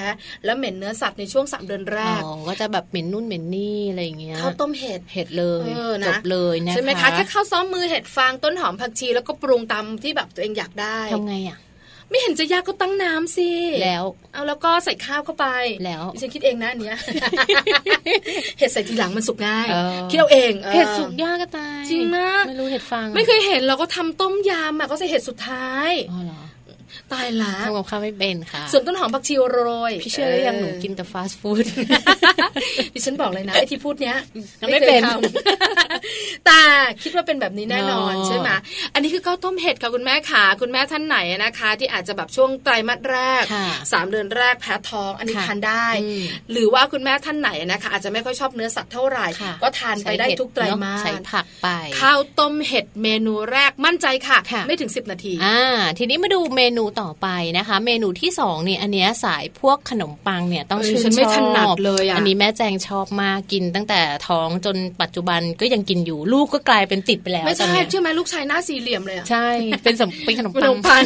แล้วเหม็นเนื้อสัตว์ในช่วงสามเดือนแรกก็จะแบบเหม็นนู่นเหม็นนี่อะไรอย่างเงี้ยข้าวต้มเห็ดเห็ดเลยจบเลยนะใช่ไหมคะแค่ข้าวซ้อมมือเห็ดฟางต้นหอมผักชีแล้วก็ปรุงตามที่แบบตัวเองอยากได้ทำไงอะ ไม่เห็นจะยากก็ตั้งน้ำสิแล้ว เอาแล้วก็ใส่ข้าวเข้าไปแล้วฉันคิดเองนะอันเนี้ยเห็ดใส่ทีหลังมันสุกง่ายคิดเอาเองเห็ดสุกยากก็ตายจริงมากไม่รู้เห็ดฟางไม่เคยเห็นเราก็ทำต้มยำอะก็ใส่เห็ดสุดท้ายอ๋อเหรอ ตายละทำกับข้าวไม่เป็นค่ะ ส่วนต้นหอมผักชีโรย พี่เชื่อหรือยังหนูกินแต่ฟาสต์ฟู้ดดิฉันบอกเลยนะไอ้ที่พูดเนี้ยไม่เป็นแต่คิดว่าเป็นแบบนี้แน่นอนใช่ไหมอันนี้คือข้าวต้มเห็ดค่ะคุณแม่ขาคุณแม่ท่านไหนนะคะ ที่อาจจะแบบช่วงไตรมาสแรกสามเดือนแรกแพ้ท้องอันนี้ทานได้ หรือว่าคุณแม่ท่านไหนนะคะ อาจจะไม่ค่อยชอบเนื้อสัตว์เท่าไหร่ ก็ทานไปได้ทุกไตรมาสใส่ผักไป ข้าวต้มเห็ดเมนูแรกมั่นใจค่ะ ไม่ถึง 10 นาทีอ่าทีนี้มาดูเมนูต่อไปนะคะ เมนูที่สองเนี่ยอันเนี้ยสายพวกขนมปังเนี่ยต้องชื่นชอบเลยอันนี้แม่แจงชอบมากกินตั้งแต่ท้องจนปัจจุบันก็ยังกินอยู่ลูกก็กลายเป็นติดไปแล้วไม่ใช่ใช่ไหมลูกชายหน้าสี่เหลี่ยมเลยอะใช่เป็นเป็นขนมปัง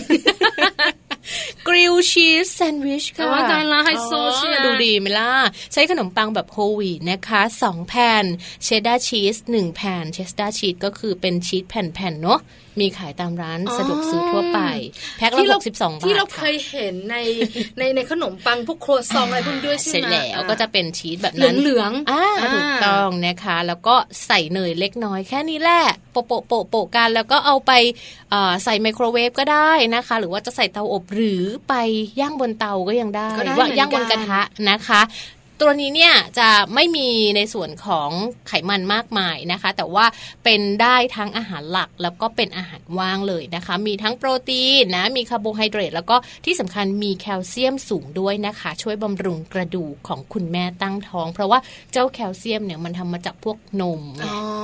grilled cheese sandwich ค่ะว่าได้ละไฮโซเชียดูดีไหมล่ะ ใช้ขนมปังแบบโฮวีนะคะ2แผ่น cheddar cheese 1แผ่น cheddar cheese ก็คือเป็นชีสแผ่นๆเนาะ มีขายตามร้านสะดวกซื้อทั่วไป แพ็คละหกสิบสองบาทที่เราเคยเห็นในในในขนมปังพวกครัวซองอะไรพวกด้วยใช่ไหมเสร็จแล้วก็จะเป็นชีสแบบนั้นเหลืองๆอ่าถูกต้องนะคะ แล้วก็ใส่เนยเล็กน้อยแค่นี้แหละโปะโปะโปะโปะกันแล้วก็เอาไปใส่ไมโครเวฟก็ได้นะคะ หรือว่าจะใส่เตาอบหรือไปย่างบนเตาก็ยังได้ว่าย่างบนกระทะนะคะ ตัวนี้เนี่ยจะไม่มีในส่วนของไขมันมากมายนะคะ แต่ว่าเป็นได้ทั้งอาหารหลักแล้วก็เป็นอาหารว่างเลยนะคะ มีทั้งโปรตีนนะมีคาร์โบไฮเดรตแล้วก็ที่สำคัญมีแคลเซียมสูงด้วยนะคะ ช่วยบำรุงกระดูกของคุณแม่ตั้งท้อง เพราะว่าเจ้าแคลเซียมเนี่ยมันทำมาจากพวกนม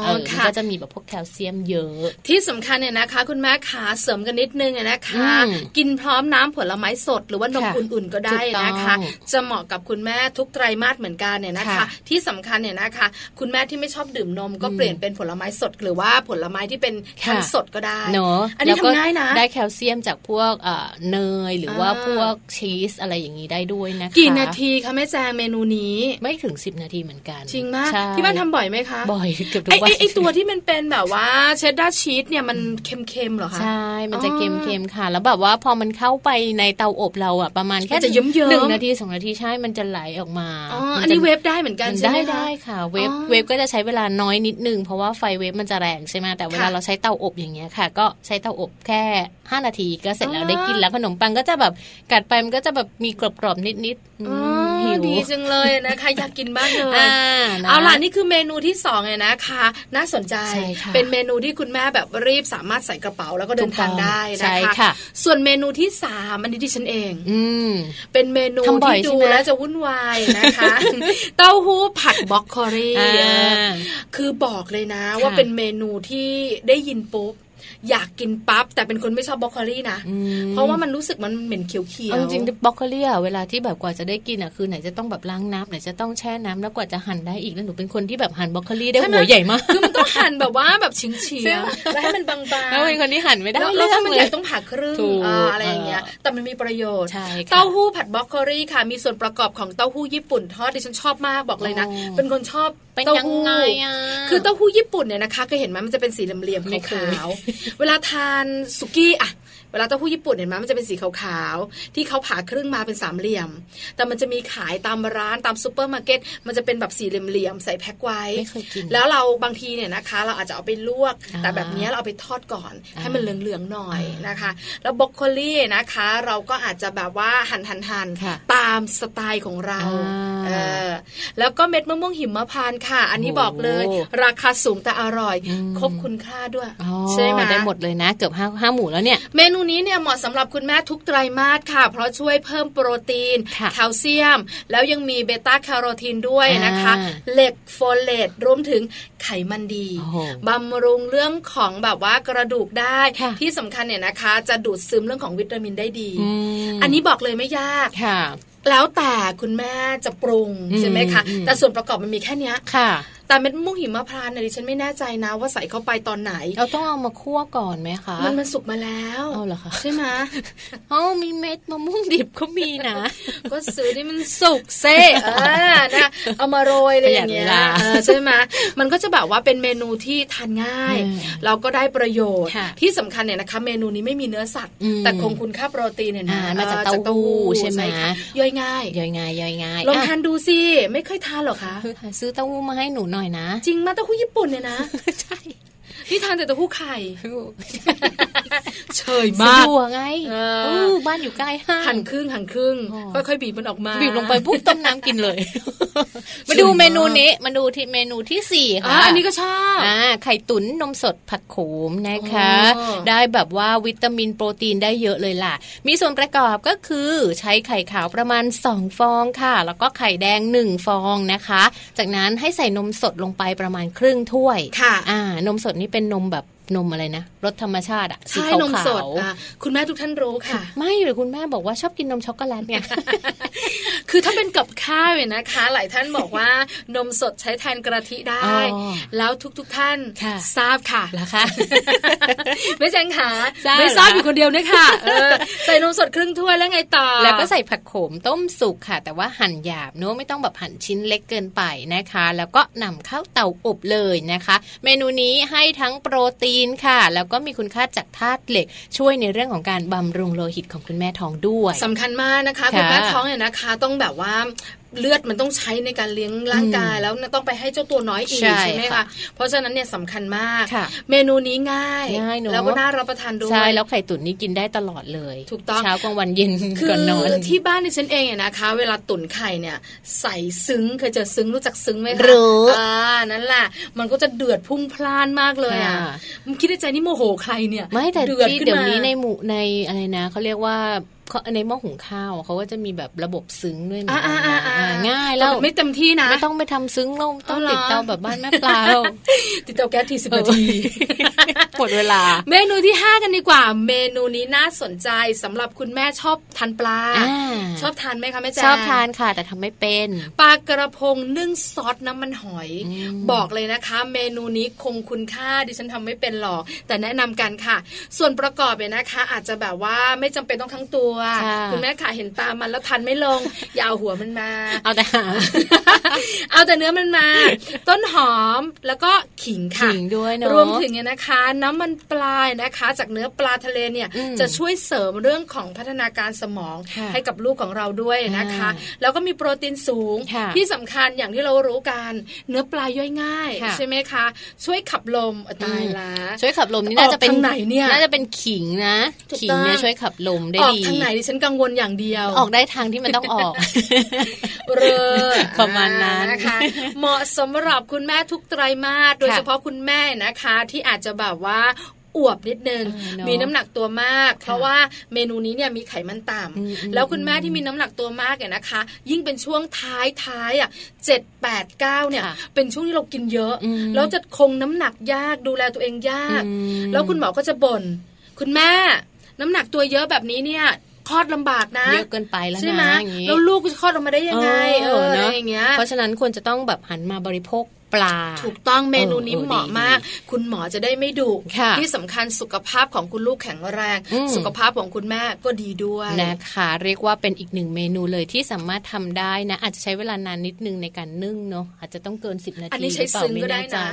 เออมันก็จะมีแบบพวกแคลเซียมเยอะ ที่สำคัญเนี่ยนะคะ คุณแม่ขาเสริมกันนิดนึงนะคะ กินพร้อมน้ำผลไม้สด หรือว่านมอุ่นๆก็ได้นะคะ จะเหมาะกับคุณแม่ทุกไตรมาสเหมือนกันเนี่ยนะคะ ที่สำคัญเนี่ยนะคะ คุณแม่ที่ไม่ชอบดื่มนมก็เปลี่ยนเป็นผลไม้สดหรือว่าผลไม้ที่เป็นคั้นสดก็ได้เนาะอันนี้ทำง่ายนะได้แคลเซียมจากพวกเนยหรือว่าพวกชีสอะไรอย่างนี้ได้ด้วยนะคะกี่นาทีคะแม่แจงเมนูนี้ไม่ถึง 10 นาทีเหมือนกันจริงมากที่บ้านทำบ่อยไหมคะบ่อยเกือบทุกวันไอตัวที่มันเป็นแบบว่า cheddar cheese เนี่ยมันเค็มๆหรอคะใช่มันจะเค็มๆค่ะ แล้วแบบว่าพอมันเข้าไปในเตาอบเราอะประมาณแค่จะเยิ้มๆหนึ่งนาทีสองนาทีใช่มันจะไหลออกมาอ๋ออันนี้เวฟได้เหมือนกันใช่ไหมได้ค่ะ เวฟเวฟก็จะใช้เวลาน้อยนิดนึง เพราะว่าไฟเวฟมันจะแรงใช่ไหมแต่เวลาเราใช้เตาอบอย่างเงี้ยค่ะ ก็ใช้เตาอบแค่ห้านาทีก็เสร็จแล้วได้กินแล้วขนมปังก็จะแบบกัดไปมันก็จะแบบมีกรอบๆนิดๆ หิวดีจังเลยนะคะอยากกินบ้างเลยเอาล่ะนี่คือเมนูที่สองเนี่ยนะคะ น่าสนใจเป็นเมนูที่คุณแม่แบบรีบสามารถใส่กระเป๋าแล้วก็เดินทางได้นะคะส่วนเมนูที่สามอันนี้ที่ฉันเองอืเป็นเมนูที่ดูแล้วจะวุ่นวายนะคะ เต้าหู้ผัดบล็อกโคลีคือบอกเลยนะว่าเป็นเมนูที่ได้ยินปุ๊บ อยากกินปั๊บแต่เป็นคนไม่ชอบบรอกโคลีนะเพราะว่ามันรู้สึกมันเหม็นเขียวๆจริงๆบรอกโคลีอะเวลาที่แบบกว่าจะได้กินอะคือไหนจะต้องแบบล้างน้ำไหนจะต้องแช่น้ำแล้วกว่าจะหั่นได้อีกแล้วหนูเป็นคนที่แบบหั่นบรอกโคลีได้หัวใหญ่มากคือมันต้องหั่นแบบว่าแบบชิ้นเฉียแล้วให้มันบางๆแล้วเป็นคนที่หั่นไม่ได้แล้วถ้ามันใหญ่ต้องผ่าครึ่งอะไรอย่างเงี้ยแต่มันมีประโยชน์เต้าหู้ผัดบรอกโคลีค่ะ มีส่วนประกอบของเต้าหู้ญี่ปุ่นทอดดิฉันชอบมากบอกเลยนะ เป็นคนชอบเต้าหู้คือเต้าหู้ญี่ปุ่นเนี่ยนะคะเคยเห็นไหมมันจะเป็นสี่เหลี่ยมๆขาวๆเวลาทานสุกี้อะ เวลาเต้าหู้ญี่ปุ่นเห็นไหมมันจะเป็นสีขาวๆที่เขาผ่าครึ่งมาเป็นสามเหลี่ยม แต่มันจะมีขายตามร้านตามซูเปอร์มาร์เก็ตมันจะเป็นแบบสี่เหลี่ยมๆใส่แพ็คไว้ แล้วเราบางทีเนี่ยนะคะ เราอาจจะเอาไปลวก แต่แบบนี้เราเอาไปทอดก่อนให้มันเหลืองๆหน่อยนะคะ แล้วบรอกโคลีนะคะ เราก็อาจจะแบบว่าหั่นหั่นหั่นตามสไตล์ของเราเออแล้วก็เม็ดมะม่วงหิมพานต์ค่ะ อันนี้บอกเลย ราคาสูงแต่อร่อย ครบคุณค่าด้วยใช่ไหมได้หมดเลยนะ เกือบห้าห้าหมู่แล้วเนี่ยเมนูนี้เนี่ยเหมาะสำหรับคุณแม่ทุกไตรมาสค่ะ เพราะช่วยเพิ่มโปรตีนค่ะแคลเซียม แล้วยังมีเบต้าแคโรทีนด้วยนะคะอ่าเหล็กโฟเลตรวมถึงไขมันดีโอ้โหบำรุงเรื่องของแบบว่ากระดูกได้ค่ะที่สำคัญเนี่ยนะคะ จะดูดซึมเรื่องของวิตามินได้ดีอืมอันนี้บอกเลยไม่ยากค่ะแล้วแต่คุณแม่จะปรุงอืมใช่ไหมคะอืมแต่ส่วนประกอบมันมีแค่เนี้ยค่ะแต่เม็ดม่วงหิมพานต์เนี่ยดิฉันไม่แน่ใจนะว่าใส่เข้าไปตอนไหน เราต้องเอามาคั่วก่อนไหมคะ มันมันสุกมาแล้วเอาเหรอคะใช่ไหมเอ้ามีเม็ดมะม่วงดิบก็มีนะ ก็ซื้อที่มันสุกเซ่เออนะเอามาโรยอะไรอย่างเงี้ยประหยัดเวลาเออใช่ไหมมันก็จะแบบว่าเป็นเมนูที่ทานง่ายอืมเราก็ได้ประโยชน์ค่ะที่สำคัญเนี่ยนะคะ เมนูนี้ไม่มีเนื้อสัตว์อืมแต่คงคุณค่าโปรตีนเนี่ยนะอ่ามาจากออเต้าหู้ใช่ไหมค่ะย่อยง่ายย่อยง่ายย่อยง่ายลองอะทานดูสิไม่เคยทานหรอคะซื้อเต้าหู้มาให้หนูหน่อยนะ จริงมาเต้าหู้ญี่ปุ่นเนี่ยนะ ใช่ ที่ทานแต่เต้าหู้ไข่เฉยสะมากดวกไงเออเออบ้านอยู่ใกล้ห้างหั่นครึ่งหั่นครึ่งอ๋อค่อยๆบีบมันออกมาบีบลงไปปุ๊บต้มน้ำกินเลย มาดูเมนูนี้มาดูที่เมนูที่สี่อะค่ะอันนี้ก็ชอบอ่าไข่ตุ๋นนมสดผักโขมนะคะอ๋อได้แบบว่าวิตามินโปรตีนได้เยอะเลยล่ะ มีส่วนประกอบก็คือใช้ไข่ขาวประมาณ 2 ฟองค่ะ แล้วก็ไข่แดง 1 ฟองนะคะ จากนั้นให้ใส่นมสดลงไปประมาณครึ่งถ้วยค่ะอ่านมสดนี่เป็นนมแบบ นมอะไรนะรสธรรมชาติอะสีใช่ขาวนมสดวอะคุณแม่ทุกท่านรู้ค่ะ ไม่หรือคุณแม่บอกว่าชอบกินนมช็อกโกแลตไงคือถ้าเป็นกับข้าวเนี่ยนะคะ หลายท่านบอกว่านมสดใช้แทนกะทิได้อ๋อแล้วทุกๆท่านค่ะทราบค่ะแล้วคะไม่แจงขาทราบไม่ทราบเหรออยู่คนเดียวนะคะเออใส่นมสดครึ่งถ้วยแล้วไงต่อแล้วก็ใส่ผักโขมต้มสุกค่ะ แต่ว่าหั่นหยาบเนอะไม่ต้องแบบหั่นชิ้นเล็กเกินไปนะคะ แล้วก็นำเข้าเตาอบเลยนะคะ เมนูนี้ให้ทั้งโปรตีนค่ะ แล้วก็มีคุณค่าจากธาตุเหล็ก ช่วยในเรื่องของการบำรุงโลหิตของคุณแม่ท้องด้วยสำคัญมากนะคะค่ะคุณแม่ท้องเนี่ยนะคะ ต้องแบบว่า เลือดมันต้องใช้ในการเลี้ยงร่างกายแล้วต้องไปให้เจ้าตัวน้อยอีกใช่ใช่ไหมค่ะคะเพราะฉะนั้นเนี่ยสำคัญมากค่ะเมนูนี้ง่ายง่ายเนอะแล้วก็น่ารับประทานด้วยใช่แล้วไข่ตุ๋นนี่กินได้ตลอดเลย ถูกต้องเช้ากลางวันเย็นคือก่อนนอนที่บ้านดิฉันเองเนี่ยนะคะ เวลาตุ๋นไข่เนี่ยใส่ซึ้งเคยเจอซึ้งรู้จักซึ้งไหมคะรู้อ่านั่นแหละมันก็จะเดือดพุ่งพล่านมากเลยอะค่ะมันคิดในใจนี่โมโหใครเนี่ยไม่แต่เดือดที่ขึ้นเดี๋ยวมานี้ในหมู่ในอะไรนะเขาเรียกว่าเขา ในหม้อหุงข้าวเขาก็จะมีแบบระบบซึ้งด้วยเหมือนกันนะอ่าง่ายแล้วต่ไม่เต็มที่นะ ไม่ต้องไปทำซึ้งลงต้องเอาเหรอติดเตาแบบบ้านแม่ปลาเราติดเตาแก๊สทีสิบนาที หมดเวลา เมนูที่ 5 กันดีกว่า เมนูนี้น่าสนใจสำหรับคุณแม่ชอบทานปลาอ่าชอบทานไหมคะแม่แจ๊ชอบทานค่ะ แต่ทำไม่เป็นปลากระพงนึ่งซอสน้ำมันหอยอืมบอกเลยนะคะ เมนูนี้คงคุณค่าดิฉันทำไม่เป็นหรอก แต่แนะนำกันค่ะ ส่วนประกอบเนี่ยนะคะ อาจจะแบบว่าไม่จำเป็นต้องทั้งตัวค่ะคุณแม่ขาเห็นตามันแล้วทันไม่ลง อย่าเอาหัวมันมา เอาแต่หาเอาแต่เนื้อมันมา ต้นหอมแล้วก็ขิงค่ะขิงด้วยเนอะรวมถึงเนี่ยนะคะน้ำมันปลายนะคะ จากเนื้อปลาทะเลเนี่ยอืมจะช่วยเสริมเรื่องของพัฒนาการสมองค่ะให้กับลูกของเราด้วยนะคะอ่าแล้วก็มีโปรตีนสูงค่ะที่สำคัญอย่างที่เรารู้กัน เนื้อปลาย่อยง่ายค่ะใช่ไหมคะ ช่วยขับลมเออตายละช่วยขับลมนี่น่าจะเป็นออกทางไหนเนี่ยน่าจะเป็นขิงนะถูกขิงต้องเนี่ยช่วยขับลมได้ออกดีทางไหนดิฉันกังวลอย่างเดียว ออกได้ทางที่มันต้องออกเรือประมาณนั้นนะคะ เหมาะสำหรับคุณแม่ทุกไตรมาสโดยเฉพาะคุณแม่นะคะที่อาจจะแบบว่าอวบนิดนึงเออเนอะมีน้ำหนักตัวมาก เพราะว่าเมนูนี้เนี่ยมีไขมันต่อืมอืมำแล้วคุณแม่ที่มีน้ำหนักตัวมากเนี่ยนะคะ ยิ่งเป็นช่วงท้ายท้ายๆอะเจ็ดแปดเก้าเนี่ยค่ะเป็นช่วงที่เรากินเยอะอืมแล้วจะคงน้ำหนักยากดูแลตัวเองยากอืมแล้วคุณหมอก็จะบ่นคุณแม่ น้ำหนักตัวเยอะแบบนี้เนี่ยคลอดลำบากนะเยอะเกินไปแล้วใช่ไหมนะอย่างนี้แล้วลูกจะคลอดออกมาได้ยังไงเอออะไรเนอะอย่างเงี้ยเพราะฉะนั้นควรจะต้องแบบหันมาบริโภค ปลา ถูกต้องเมนูนี้เออเหมาะดีมาก คุณหมอจะได้ไม่ดุค่ะที่สำคัญสุขภาพของคุณลูกแข็งแรงอืมสุขภาพของคุณแม่ก็ดีด้วยนะคะเรียกว่าเป็นอีกหนึ่งเมนูเลยที่สามารถทำได้นะ อาจจะใช้เวลานานนิดนึงในการนึ่งเนาะอาจจะต้องเกิน 10 นาทีอันนี้ใช้หรือเปล่าซึ้งไม่ก็ได้แน่ใจนะ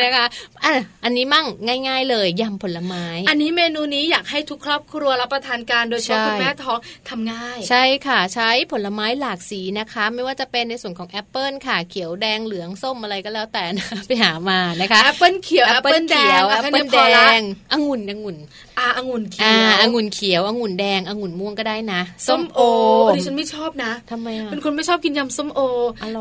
นะคะอะอันนี้บ้างง่าย ๆ เลยยำผลไม้ อันนี้เมนูนี้อยากให้ทุกครอบครัวรับประทานกันโดยเฉพาะใช่คุณแม่ท้องทำง่าย ใช่ค่ะ ใช้ผลไม้หลากสีนะคะ ไม่ว่าจะเป็นในส่วนของแอปเปิลค่ะ เขียวแดงเหลืองส้มอะไรก็แล้วแต่นะไปหามานะคะแอปเปิลเขียวแอปเปิลแดงแอปเปิลแดงองุ่นองุ่นอ่าองุ่นเขียวองุ่นเขียวองุ่นแดงองุ่นม่วงก็ได้นะ ส้มโอดิฉันไม่ชอบนะทำไมอะเป็นคนไม่ชอบกินยำส้มโอ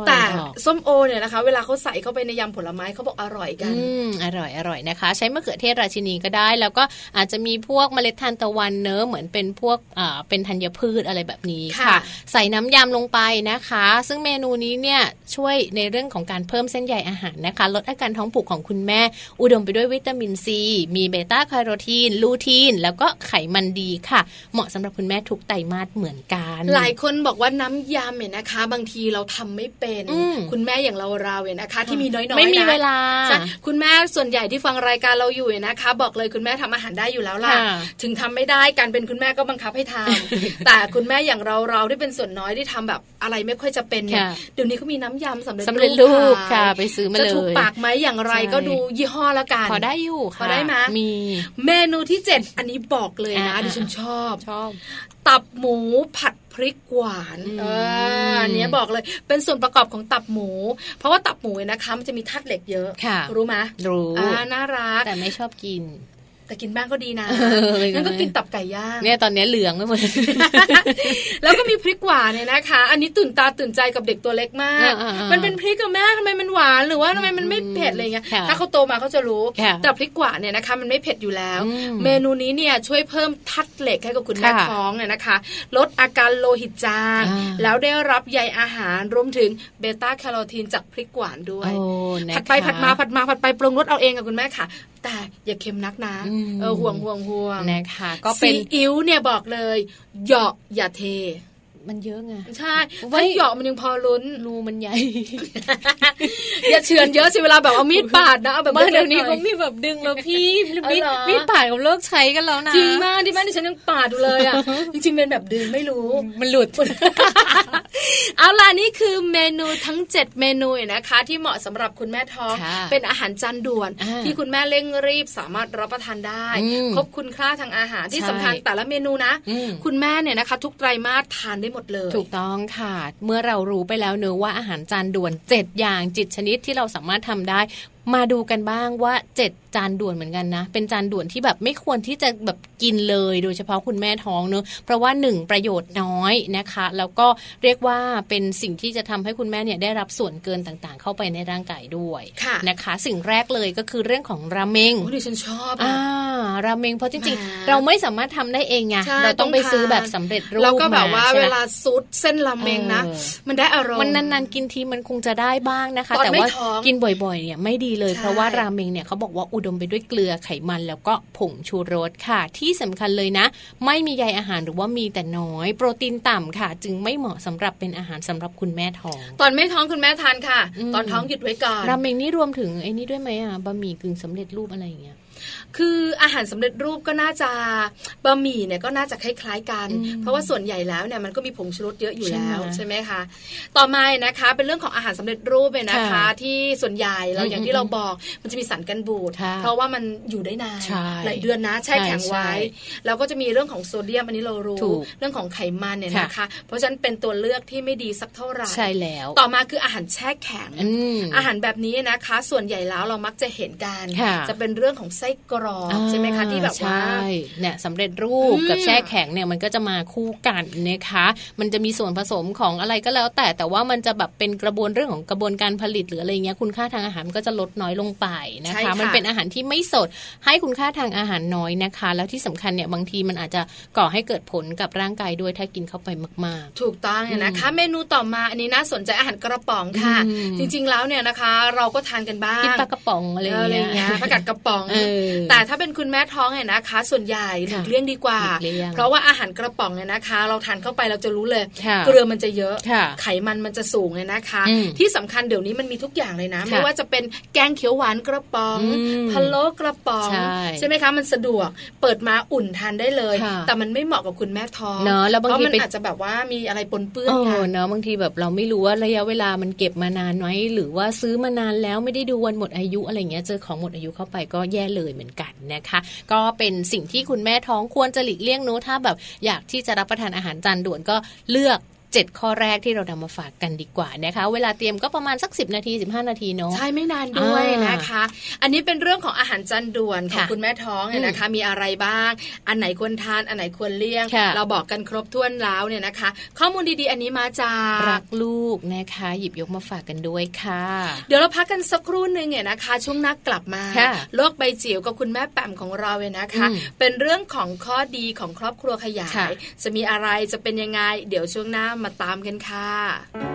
แต่ส้มโอเนี่ยนะคะ เวลาเขาใส่เข้าไปในยำผลไม้เขาบอกอร่อยกันอืมอร่อยอร่อยนะคะ ใช้มะเขือเทศราชินีก็ได้ แล้วก็อาจจะมีพวกเมล็ดทานตะวันเนอะเหมือนเป็นพวกอ่าเป็นธัญพืชอะไรแบบนี้ค่ะ ใส่น้ำยำลงไปนะคะ ซึ่งเมนูนี้เนี่ยช่วยในเรื่องของการเพิ่มเส้นใยอาหารนะคะ ลดอาการท้องผูกของคุณแม่ อุดมไปด้วยวิตามินซี มีเบต้าแคโรทีน ลูทีน แล้วก็ไขมันดีค่ะ เหมาะสำหรับคุณแม่ทุกไตรมาสเหมือนกัน หลายคนบอกว่าน้ำยำเนี่ยนะคะ บางทีเราทำไม่เป็น คุณแม่อย่างเราเราเนี่ยนะคะ ที่มีน้อยๆไม่มีเวลาคุณแม่ส่วนใหญ่ที่ฟังรายการเราอยู่นะคะ บอกเลยคุณแม่ทำอาหารได้อยู่แล้วล่ะถึงทำไม่ได้การเป็นคุณแม่ก็บังคับให้ทำแต่คุณแม่อย่างเราเราที่เป็นส่วนน้อยที่ทำแบบอะไรไม่ค่อยจะเป็นเนี่ยเดี๋ยวนี้เขามีน้ำยำสำเร็จรูปค่ะไปซื้อมาเลยจะถูกปากไหมอย่างไรก็ดูยี่ห้อละกันพอได้อยู่ค่ะพอได้ไหมมีเมนูที่เจ็ดอันนี้บอกเลยนะดิฉันชอบชอบ ตับหมูผัดพริกหวานเอออันนี้บอกเลยเป็นส่วนประกอบของตับหมู เพราะว่าตับหมูนะคะมันจะมีธาตุเหล็กเยอะรู้ไหมรู้อ่าน่ารักแต่ไม่ชอบกิน แต่กินบ้างก็ดีนะงั้นก็กินตับไก่ย่างเนี่ยตอนนี้เหลืองไปหมดแล้วก็มีพริกหวานเนี่ยนะคะ อันนี้ตื่นตาตื่นใจกับเด็กตัวเล็กมาก มันเป็นพริกกับแม่ทำไมมันหวานหรือว่าทำไมมันไม่เผ็ดอะไรเงี้ย ถ้าเขาโตมาเขาจะรู้ แต่พริกหวานเนี่ยนะคะมันไม่เผ็ดอยู่แล้ว เมนูนี้เนี่ยช่วยเพิ่มทัดเหล็กให้กับคุณแม่ท้องเนี่ยนะคะ ลดอาการโลหิตจาง แล้วได้รับใยอาหารรวมถึงเบต้าแคโรทีนจากพริกหวานด้วยผัดไปผัดมาผัดมาผัดไปปรุงรสเอาเองกับคุณแม่ค่ะ แต่อย่าเค็มนักนะเออห่วงห่วงห่วงนะคะ ก็เป็นอิ๊วเนี่ยบอกเลยเหยาะอย่าเท มันเยอะไงใช่ถ้าเหยาะมันยังพอลุ้นรูมันใหญ่ อย่าเฉือนเยอะสิเวลาแบบเอามีดปาดนะเอาแบบเดี๋ยวนี้เขามีแบบดึงแล้วพี่มีดมีดปาดกับเลิกใช้กันแล้วนะจริงมากที่แม่ที่ฉันยังปาดอยู่เลยอะจริงๆเป็นแบบดึงไม่รู้มันหลุดเอาล่ะนี่คือเมนูทั้ง 7 เมนูนะคะ ที่เหมาะสำหรับคุณแม่ท้องเป็นอาหารจานด่วน ที่คุณแม่เร่งรีบสามารถรับประทานได้ครบคุณค่าทางอาหารที่สำคัญแต่ละเมนูนะ คุณแม่เนี่ยนะคะ ทุกไตรมาสทานได้หมดเลย ถูกต้องค่ะ เมื่อเรารู้ไปแล้วเนอะว่าอาหารจานด่วน 7 อย่างจิตชนิดที่เราสามารถทำได้ มาดูกันบ้างว่า 7 จานด่วนเหมือนกันนะ เป็นจานด่วนที่แบบไม่ควรที่จะแบบกินเลย โดยเฉพาะคุณแม่ท้องเนอะเพราะว่าหนึ่งประโยชน์น้อยนะคะ แล้วก็เรียกว่าเป็นสิ่งที่จะทำให้คุณแม่เนี่ยได้รับส่วนเกินต่างๆ เข้าไปในร่างกายด้วยะนะคะ สิ่งแรกเลยก็คือเรื่องของราเมงโอ้ดิฉันชอบอ่าราเมงเพราะจริงๆ เราไม่สามารถทำได้เองไงเราต้องไปซื้อแบบสำเร็จรูปแล้วก็แบบว่าเวลาซุดเส้นราเมงนะ มันได้อารมณ์มันนานๆกินทีมันคงจะได้บ้างนะคะ แต่ว่ากินบ่อยๆเนี่ยไม่ดีเลยเพราะว่าราเมงเนี่ยเขาบอกว่าอุดมไปด้วยเกลือไขมัน แล้วก็ผงชูรสค่ะ ที่สำคัญเลยนะ ไม่มีใยอาหารหรือว่ามีแต่น้อย โปรตีนต่ำค่ะ จึงไม่เหมาะสำหรับเป็นอาหารสำหรับคุณแม่ท้อง ตอนไม่ท้องคุณแม่ทานค่ะ ตอนท้องหยุดไว้ก่อนราเมงนี่รวมถึงไอ้นี่ด้วยไหมอะบะหมี่กึ่งสำเร็จรูปอะไรอย่างเงี้ย คืออาหารสำเร็จรูปก็น่าจะบะหมี่เนี่ยก็น่าจะคล้ายๆกัน เพราะว่าส่วนใหญ่แล้วเนี่ยมันก็มีผงชูรสเยอะอยู่แล้วใช่ไหมคะ ต่อมานะคะ เป็นเรื่องของอาหารสำเร็จรูปเนี่ยนะคะ ที่ส่วนใหญ่เราอย่างที่เราบอกมันจะมีสารกันบูดเพราะว่ามันอยู่ได้นานหลายเดือนนะแช่แข็งไว้แล้วก็จะมีเรื่องของโซเดียมอันนี้เรารู้เรื่องของไขมันเนี่ยนะคะ เพราะฉะนั้นเป็นตัวเลือกที่ไม่ดีสักเท่าไหร่ใช่แล้ว ต่อมาคืออาหารแช่แข็งอาหารแบบนี้นะคะ ส่วนใหญ่แล้วเรามักจะเห็นกันจะเป็นเรื่องของไส้กรอกใช่ไหมคะที่แบบว่าเนี่ยสำเร็จรูปกับแช่แข็งเนี่ยมันก็จะมาคู่กันนะคะมันจะมีส่วนผสมของอะไรก็แล้ว แต่แต่ว่ามันจะแบบเป็นกระบวนเรื่องของกระบวนการผลิตหรืออะไรเงี้ยคุณค่าทางอาหารมันก็จะลดน้อยลงไปนะคะ มันเป็นอาหารที่ไม่สดให้คุณค่าทางอาหารน้อยนะคะ แล้วที่สำคัญเนี่ยบางทีมันอาจจะก่อให้เกิดผลกับร่างกายด้วยถ้ากินเข้าไปมาก ๆ ถูกต้องนะคะ เมนูต่อมาอันนี้น่าสนใจอาหารกระป๋องค่ะ จริงๆแล้วเนี่ยนะคะ เราก็ทานกันบ้างกินปลากระป๋องอะไรเงี้ยผักกาดกระป๋องแต่ถ้าเป็นคุณแม่ท้องเนี่ยนะคะ ส่วนใหญ่หลีกเลี่ยงดีกว่า เพราะว่าอาหารกระป๋องเนี่ยนะคะ เราทานเข้าไปเราจะรู้เลย เกลือมันจะเยอะ ไขมันมันจะสูงเลยนะคะ ที่สำคัญเดี๋ยวนี้มันมีทุกอย่างเลยนะ ไม่ว่าจะเป็นแกงเขียวหวานกระป๋องพะโล้กระป๋องใช่ไหมคะมันสะดวกเปิดมาอุ่นทานได้เลย แต่มันไม่เหมาะกับคุณแม่ท้องเนาะแล้วบางทีมันอาจจะแบบว่ามีอะไรปนเปื้อนเนาะบางทีแบบเราไม่รู้ว่าระยะเวลามันเก็บมานานไหมหรือว่าซื้อมานานแล้วไม่ได้ดูวันหมดอายุอะไรเงี้ยเจอของหมดอายุเข้าไปก็แย่เลยเหมือนกันนะคะ ก็เป็นสิ่งที่คุณแม่ท้องควรจะหลีกเลี่ยงนู้ถ้าแบบอยากที่จะรับประทานอาหารจานด่วนก็เลือก 7 ข้อแรกที่เรานำมาฝากกันดีกว่านะคะ เวลาเตรียมก็ประมาณสัก 10 นาที 15 นาทีเนาะใช่ไม่นานด้วยนะคะ อันนี้เป็นเรื่องของอาหารจานด่วนของคุณแม่ท้องเนี่ยนะคะ มีอะไรบ้าง อันไหนควรทาน อันไหนควรเลี่ยง เราบอกกันครบถ้วนแล้วเนี่ยนะคะ ข้อมูลดีๆ อันนี้มาจากรักลูกนะคะ หยิบยกมาฝากกันด้วยค่ะ เดี๋ยวเราพักกันสักครู่หนึ่งเนี่ยนะคะ ช่วงนักกลับมาโลกใบจิ๋วกับคุณแม่แปมของเราเนี่ยนะคะ เป็นเรื่องของข้อดีของครอบครัวขยาย จะมีอะไรจะเป็นยังไง เดี๋ยวช่วงหน้ามาตามกันค่ะ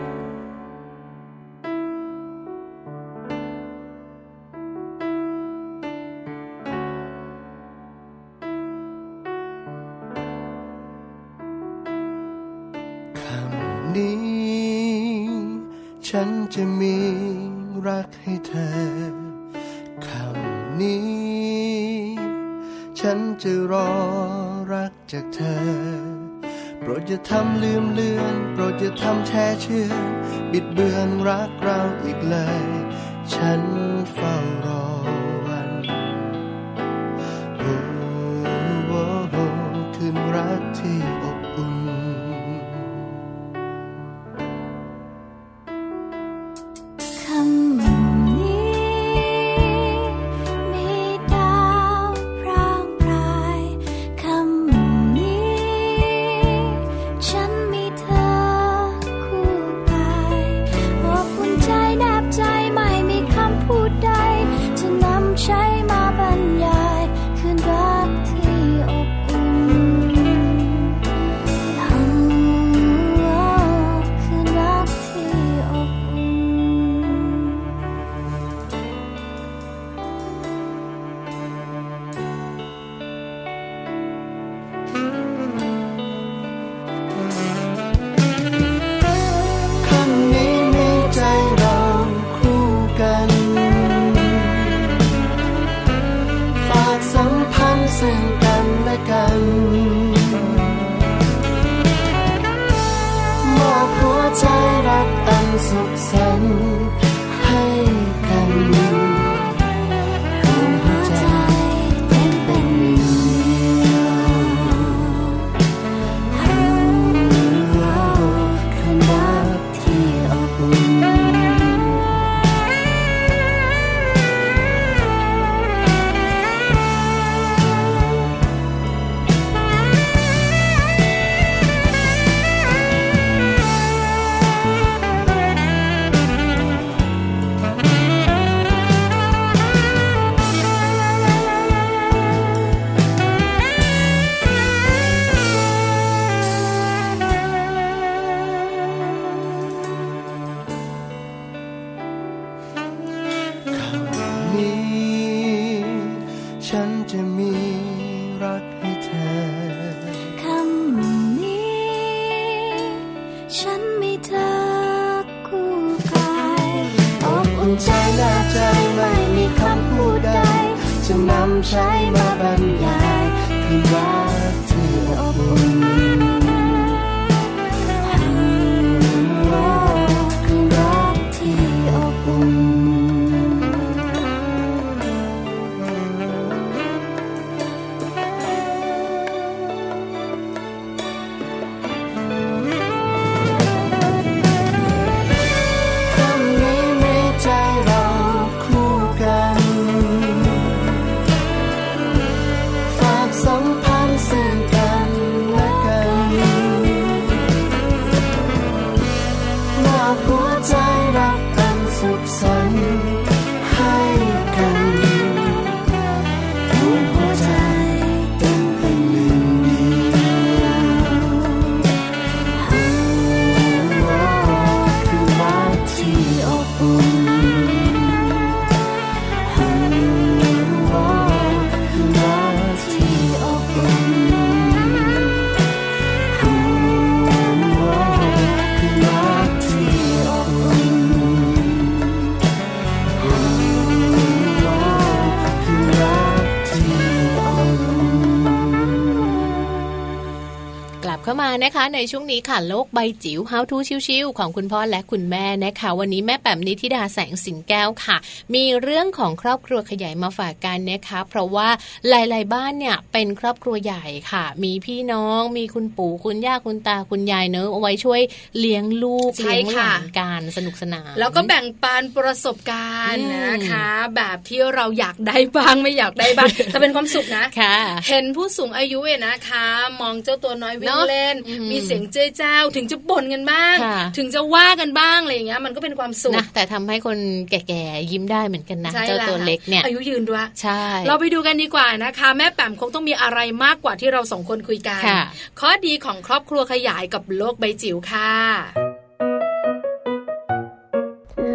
ในช่วงนี้ค่ะโลกใบจิ๋ว How to ชิวๆของคุณพ่อและคุณแม่นะคะ วันนี้แม่แป๋มนิธิดาแสงสิงแก้วค่ะ มีเรื่องของครอบครัวขยายมาฝากกันนะคะ เพราะว่าหลาย ๆ บ้านเนี่ยเป็นครอบครัวใหญ่ค่ะ มีพี่น้องมีคุณปู่คุณย่าคุณตาคุณยายเนอะเอาไว้ช่วยเลี้ยงลูกใช่เลี้ยงหค่ะลานกันสนุกสนานแล้วก็แบ่งปันประสบการณ์อืมนะคะ แบบที่เราอยากได้บ้างไม่อยากได้บ้างแต่เป็นความสุขนะค่ะเห็นผู้สูงอายุเนี่ยนะคะ มองเจ้าตัวน้อยวิ่งเนอะเล่นอืมมีเสียงเจ้ยเจ้าถึงจะบ่นกันบ้างค่ะถึงจะว่ากันบ้างอะไรอย่างเงี้ยมันก็เป็นความสุขนะแต่ทำให้คนแก่ๆยิ้มได้เหมือนกันนะใช่เจ้าแล้ตัวเล็กเนี่ยอายุยืนด้วยใช่ เราไปดูกันดีกว่านะคะ แม่แปมคงต้องมีอะไรมากกว่าที่เราสองคนคุยกันค่ะข้อดีของครอบครัวขยายกับโลกใบจิ๋วค่ะ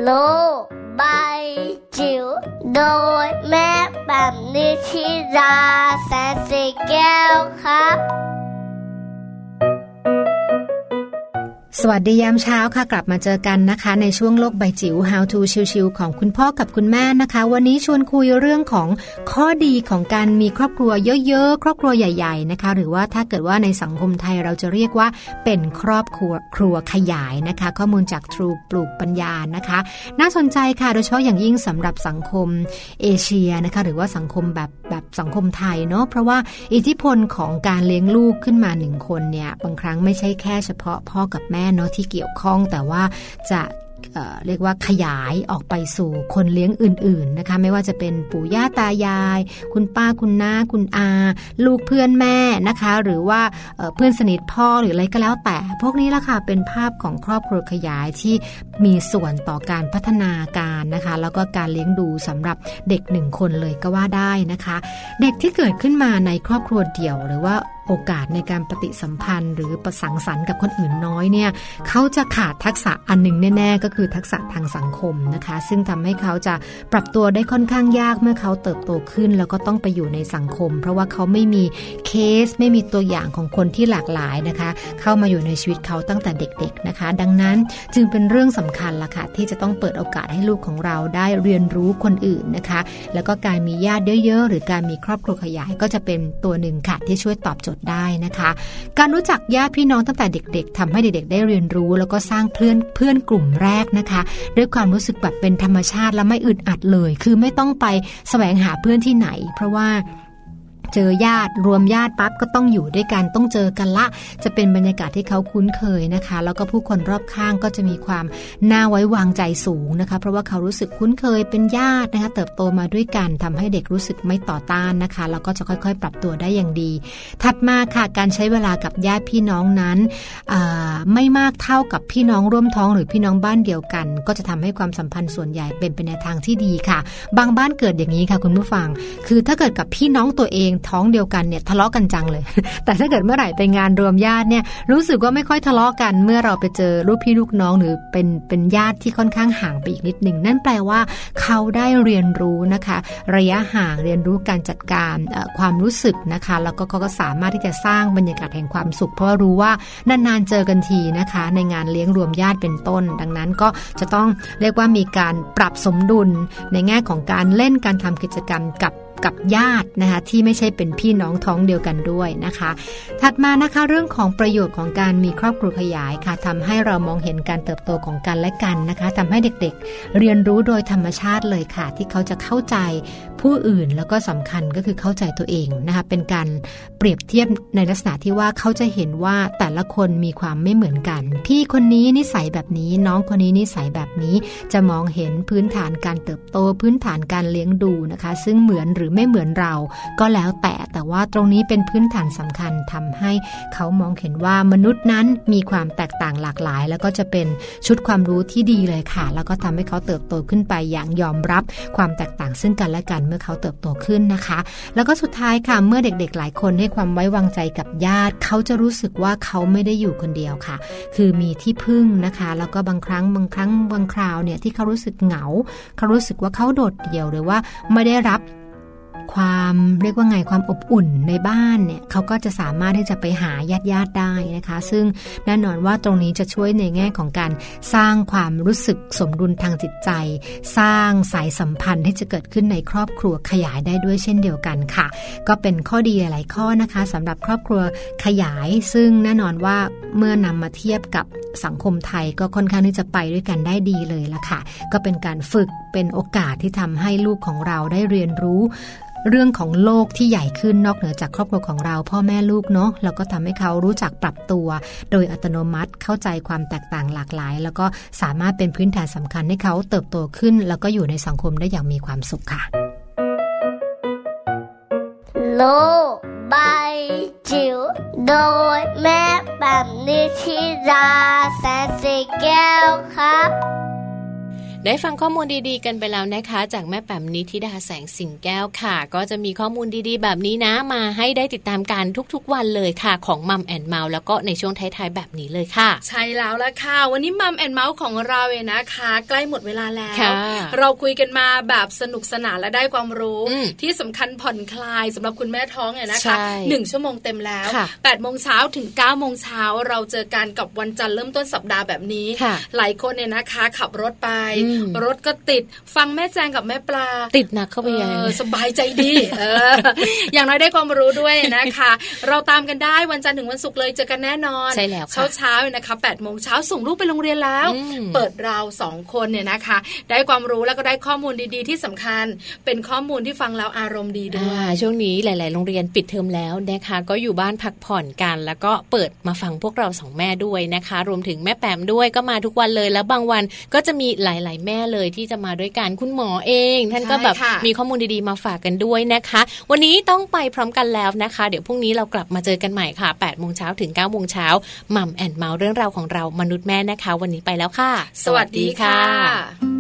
โลกใบจิ๋วโดยแม่แบบนิชิราแสนสีแก้วครับ สวัสดียามเช้าค่ะ กลับมาเจอกันนะคะ ในช่วงโลกใบจิ๋ว How to ชิวๆของคุณพ่อกับคุณแม่นะคะ วันนี้ชวนคุยเรื่องของข้อดีของการมีครอบครัวเยอะๆ ครอบครัวใหญ่ๆนะคะ หรือว่าถ้าเกิดว่าในสังคมไทยเราจะเรียกว่าเป็นครอบครัวครัวขยายนะคะ ข้อมูลจาก True ปลูกปัญญานะคะ น่าสนใจค่ะโดยเฉพาะอย่างยิ่งสำหรับสังคมเอเชียนะคะ หรือว่าสังคมแบบแบบสังคมไทยเนาะเพราะว่าอิทธิพลของการเลี้ยงลูกขึ้นมาหนึ่งคนเนี่ยบางครั้งไม่ใช่แค่เฉพาะพ่อกับแม่เนาะที่เกี่ยวข้องแต่ว่าจะเรียกว่าขยายออกไปสู่คนเลี้ยงอื่น ๆนะคะ ไม่ว่าจะเป็นปู่ย่าตายาย คุณป้าคุณน้าคุณอา ลูกเพื่อนแม่นะคะ หรือว่าเอ่อเพื่อนสนิทพ่อหรืออะไรก็แล้วแต่ พวกนี้ละค่ะเป็นภาพของครอบครัวขยายที่มีส่วนต่อการพัฒนาการนะคะ แล้วก็การเลี้ยงดูสำหรับเด็กหนึ่งคนเลยก็ว่าได้นะคะ เด็กที่เกิดขึ้นมาในครอบครัวเดี่ยวหรือว่าโอกาสในการปฏิสัมพันธ์ หรือประสังสรรค์กับคนอื่นน้อยเนี่ยเขาจะขาดทักษะอันหนึ่งแน่ ๆ ก็คือทักษะทางสังคมนะคะ ซึ่งทำให้เขาจะปรับตัวได้ค่อนข้างยากเมื่อเขาเติบโตขึ้น แล้วก็ต้องไปอยู่ในสังคม เพราะว่าเขาไม่มีเคสไม่มีตัวอย่างของคนที่หลากหลายนะคะ เข้ามาอยู่ในชีวิตเขาตั้งแต่เด็ก ๆนะคะ ดังนั้นจึงเป็นเรื่องสำคัญละค่ะที่จะต้องเปิดโอกาสให้ลูกของเราได้เรียนรู้คนอื่นนะคะ แล้วก็การมีญาติเยอะๆหรือการมีครอบครัวขยายก็จะเป็นตัวหนึ่งค่ะที่ช่วยตอบโจทดได้นะคะ การรู้จักญาติพี่น้องตั้งแต่เด็ก ๆทำให้เด็กๆ ได้เรียนรู้ แล้วก็สร้างเพื่อนเพื่อนกลุ่มแรกนะคะ ด้วยความรู้สึกแบบเป็นธรรมชาติและไม่อึดอัดเลย คือไม่ต้องไปแสวงหาเพื่อนที่ไหน เพราะว่า เจอญาติรวมญาติปั๊บก็ต้องอยู่ด้วยกันต้องเจอกันละ จะเป็นบรรยากาศที่เขาคุ้นเคยนะคะ แล้วก็ผู้คนรอบข้างก็จะมีความน่าไว้วางใจสูงนะคะ เพราะว่าเขารู้สึกคุ้นเคยเป็นญาตินะคะ เติบโตมาด้วยกันทำให้เด็กรู้สึกไม่ต่อต้านนะคะแล้วก็จะค่อยๆ ปรับตัวได้อย่างดี ถัดมาค่ะการใช้เวลากับญาติพี่น้องนั้นอ่า ไม่มากเท่ากับพี่น้องร่วมท้องหรือพี่น้องบ้านเดียวกัน ก็จะทำให้ความสัมพันธ์ส่วนใหญ่เป็นไปในทางที่ดีค่ะ บางบ้านเกิดอย่างนี้ค่ะคุณผู้ฟัง คือถ้าเกิดกับพี่น้องตัวเองท้องเดียวกันเนี่ยทะเลาะกันจังเลย แต่ถ้าเกิดเมื่อไหร่ไปงานรวมญาติเนี่ยรู้สึกว่าไม่ค่อยทะเลาะกัน เมื่อเราไปเจอลูกพี่ลูกน้องหรือเป็นเป็นญาติที่ค่อนข้างห่างไปอีกนิดหนึ่งนั่นแปลว่า เขาได้เรียนรู้นะคะ ระยะห่างเรียนรู้การจัดการความรู้สึกนะคะ แล้วก็เขาก็สามารถที่จะสร้างบรรยากาศแห่งความสุข เพราะว่ารู้ว่านานๆเจอกันทีนะคะ ในงานเลี้ยงรวมญาติเป็นต้น ดังนั้นก็จะต้องเรียกว่ามีการปรับสมดุลในแง่ของการเล่นการทำกิจกรรมกับ กับญาตินะคะที่ไม่ใช่เป็นพี่น้องท้องเดียวกันด้วยนะคะ ถัดมานะคะเรื่องของประโยชน์ของการมีครอบครัวขยายค่ะทำให้เรามองเห็นการเติบโตของกันและกันนะคะทำให้เด็กๆ เรียนรู้โดยธรรมชาติเลยค่ะ ที่เขาจะเข้าใจผู้อื่นแล้วก็สำคัญก็คือเข้าใจตัวเองนะคะเป็นการเปรียบเทียบในลักษณะที่ว่าเขาจะเห็นว่าแต่ละคนมีความไม่เหมือนกัน พี่คนนี้นิสัยแบบนี้น้องคนนี้นิสัยแบบนี้จะมองเห็นพื้นฐานการเติบโตพื้นฐานการเลี้ยงดูนะคะ ซึ่งเหมือนหรือไม่เหมือนเราก็แล้วแต่แต่ว่าตรงนี้เป็นพื้นฐานสำคัญทำให้เขามองเห็นว่ามนุษย์นั้นมีความแตกต่างหลากหลาย แล้วก็จะเป็นชุดความรู้ที่ดีเลยค่ะ แล้วก็ทำให้เขาเติบโตขึ้นไปอย่างยอมรับความแตกต่างซึ่งกันและกันเมื่อเขาเติบโตขึ้นนะคะ แล้วก็สุดท้ายค่ะเมื่อเด็กๆ หลายคนให้ความไว้วางใจกับญาติ เขาจะรู้สึกว่าเขาไม่ได้อยู่คนเดียวค่ะ คือมีที่พึ่งนะคะ แล้วก็บางครั้งบางครั้งบางคราวเนี่ยที่เขารู้สึกเหงา เขารู้สึกว่าเขาโดดเดี่ยวหรือว่าไม่ได้รับ ความเรียกว่าไงความอบอุ่นในบ้านเนี่ยเขาก็จะสามารถที่จะไปหาญาติญาติได้นะคะ ซึ่งแน่นอนว่าตรงนี้จะช่วยในแง่ของการสร้างความรู้สึกสมดุลทางจิตใจ สร้างสายสัมพันธ์ที่จะเกิดขึ้นในครอบครัวขยายได้ด้วยเช่นเดียวกันค่ะ ก็เป็นข้อดีหลายข้อนะคะสำหรับครอบครัวขยาย ซึ่งแน่นอนว่าเมื่อนำมาเทียบกับสังคมไทยก็ค่อนข้างที่จะไปด้วยกันได้ดีเลยละค่ะ ก็เป็นการฝึกเป็นโอกาสที่ทำให้ลูกของเราได้เรียนรู้ เรื่องของโลกที่ใหญ่ขึ้นนอกเหนือจากครอบครัวของเรา พ่อแม่ลูกเนาะแล้วก็ทำให้เขารู้จักปรับตัว โดยอัตโนมัติเข้าใจความแตกต่างหลากหลาย แล้วก็สามารถเป็นพื้นฐานสำคัญให้เขาเติบโตขึ้น แล้วก็อยู่ในสังคมได้อย่างมีความสุขค่ะ โลกใบจิ๋วโดยแม่แบบนิชิราแสนสีแก้วครับ ได้ฟังข้อมูลดีๆ กันไปแล้วนะคะ จากแม่แป๋มนิธิดาแสงสิงแก้วค่ะ ก็จะมีข้อมูลดีๆ แบบนี้นะมาให้ได้ติดตามกันทุกๆ วันเลยค่ะ ของมัมแอนเมาส์แล้วก็ในช่วงท้ายๆแบบนี้เลยค่ะ ใช่แล้วละค่ะ วันนี้มัมแอนเมาส์ของเราเองนะคะ ใกล้หมดเวลาแล้วค่ะเราคุยกันมาแบบสนุกสนานและได้ความรู้อืมที่สำคัญผ่อนคลายสำหรับคุณแม่ท้องเนี่ยนะใช่คะหนึ่งชั่วโมงเต็มแล้วค่ะ8ปดโมงเช้าถึง9ก้าโมงเช้าเราเจอกันกับวันจันทร์เริ่มต้นสัปดาห์แบบนี้ค่ะหลายคนเนี่ยนะคะ ขับรถไปอืมรถก็ติดฟังแม่แจงกับแม่ปลา ติดหนักเข้าไปใหญ่เอเลอยสบายใจดีเอออย่างน้อยได้ความรู้ด้วยนะคะ เราตามกันได้วันจันทร์ถึงวันศุกร์เลยเจอกันแน่นอนใช่แล้วค่ะเช้าเช้าๆเนี่ยนะคะ8ปดโมงเช้าส่งลูกไปโรงเรียนแล้วอืมเปิดเราสองคนเนี่ยนะคะ ได้ความรู้แล้วก็ได้ข้อมูลดีๆ ที่สำคัญ เป็นข้อมูลที่ฟังแล้วอารมณ์ดีด้วยอ่าช่วงนี้หลาย ๆ โรงเรียนปิดเทอมแล้วนะคะ ก็อยู่บ้านพักผ่อนกัน แล้วก็เปิดมาฟังพวกเราสองแม่ด้วยนะคะ รวมถึงแม่แปมด้วยก็มาทุกวันเลยแล้วบางวันก็จะมีหลาย ๆแม่เลยที่จะมาด้วยกันคุณหมอเอง ท่านก็แบบใช่ค่ะมีข้อมูลดีๆมาฝากกันด้วยนะคะ วันนี้ต้องไปพร้อมกันแล้วนะคะ เดี๋ยวพรุ่งนี้เรากลับมาเจอกันใหม่ค่ะ8โมงเช้าถึง9โมงเช้ามัมแอนเมาส์เรื่องราวของเรามนุษย์แม่นะคะ วันนี้ไปแล้วค่ะ สวัสดีค่ะ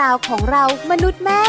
ราวของเรามนุษย์แม่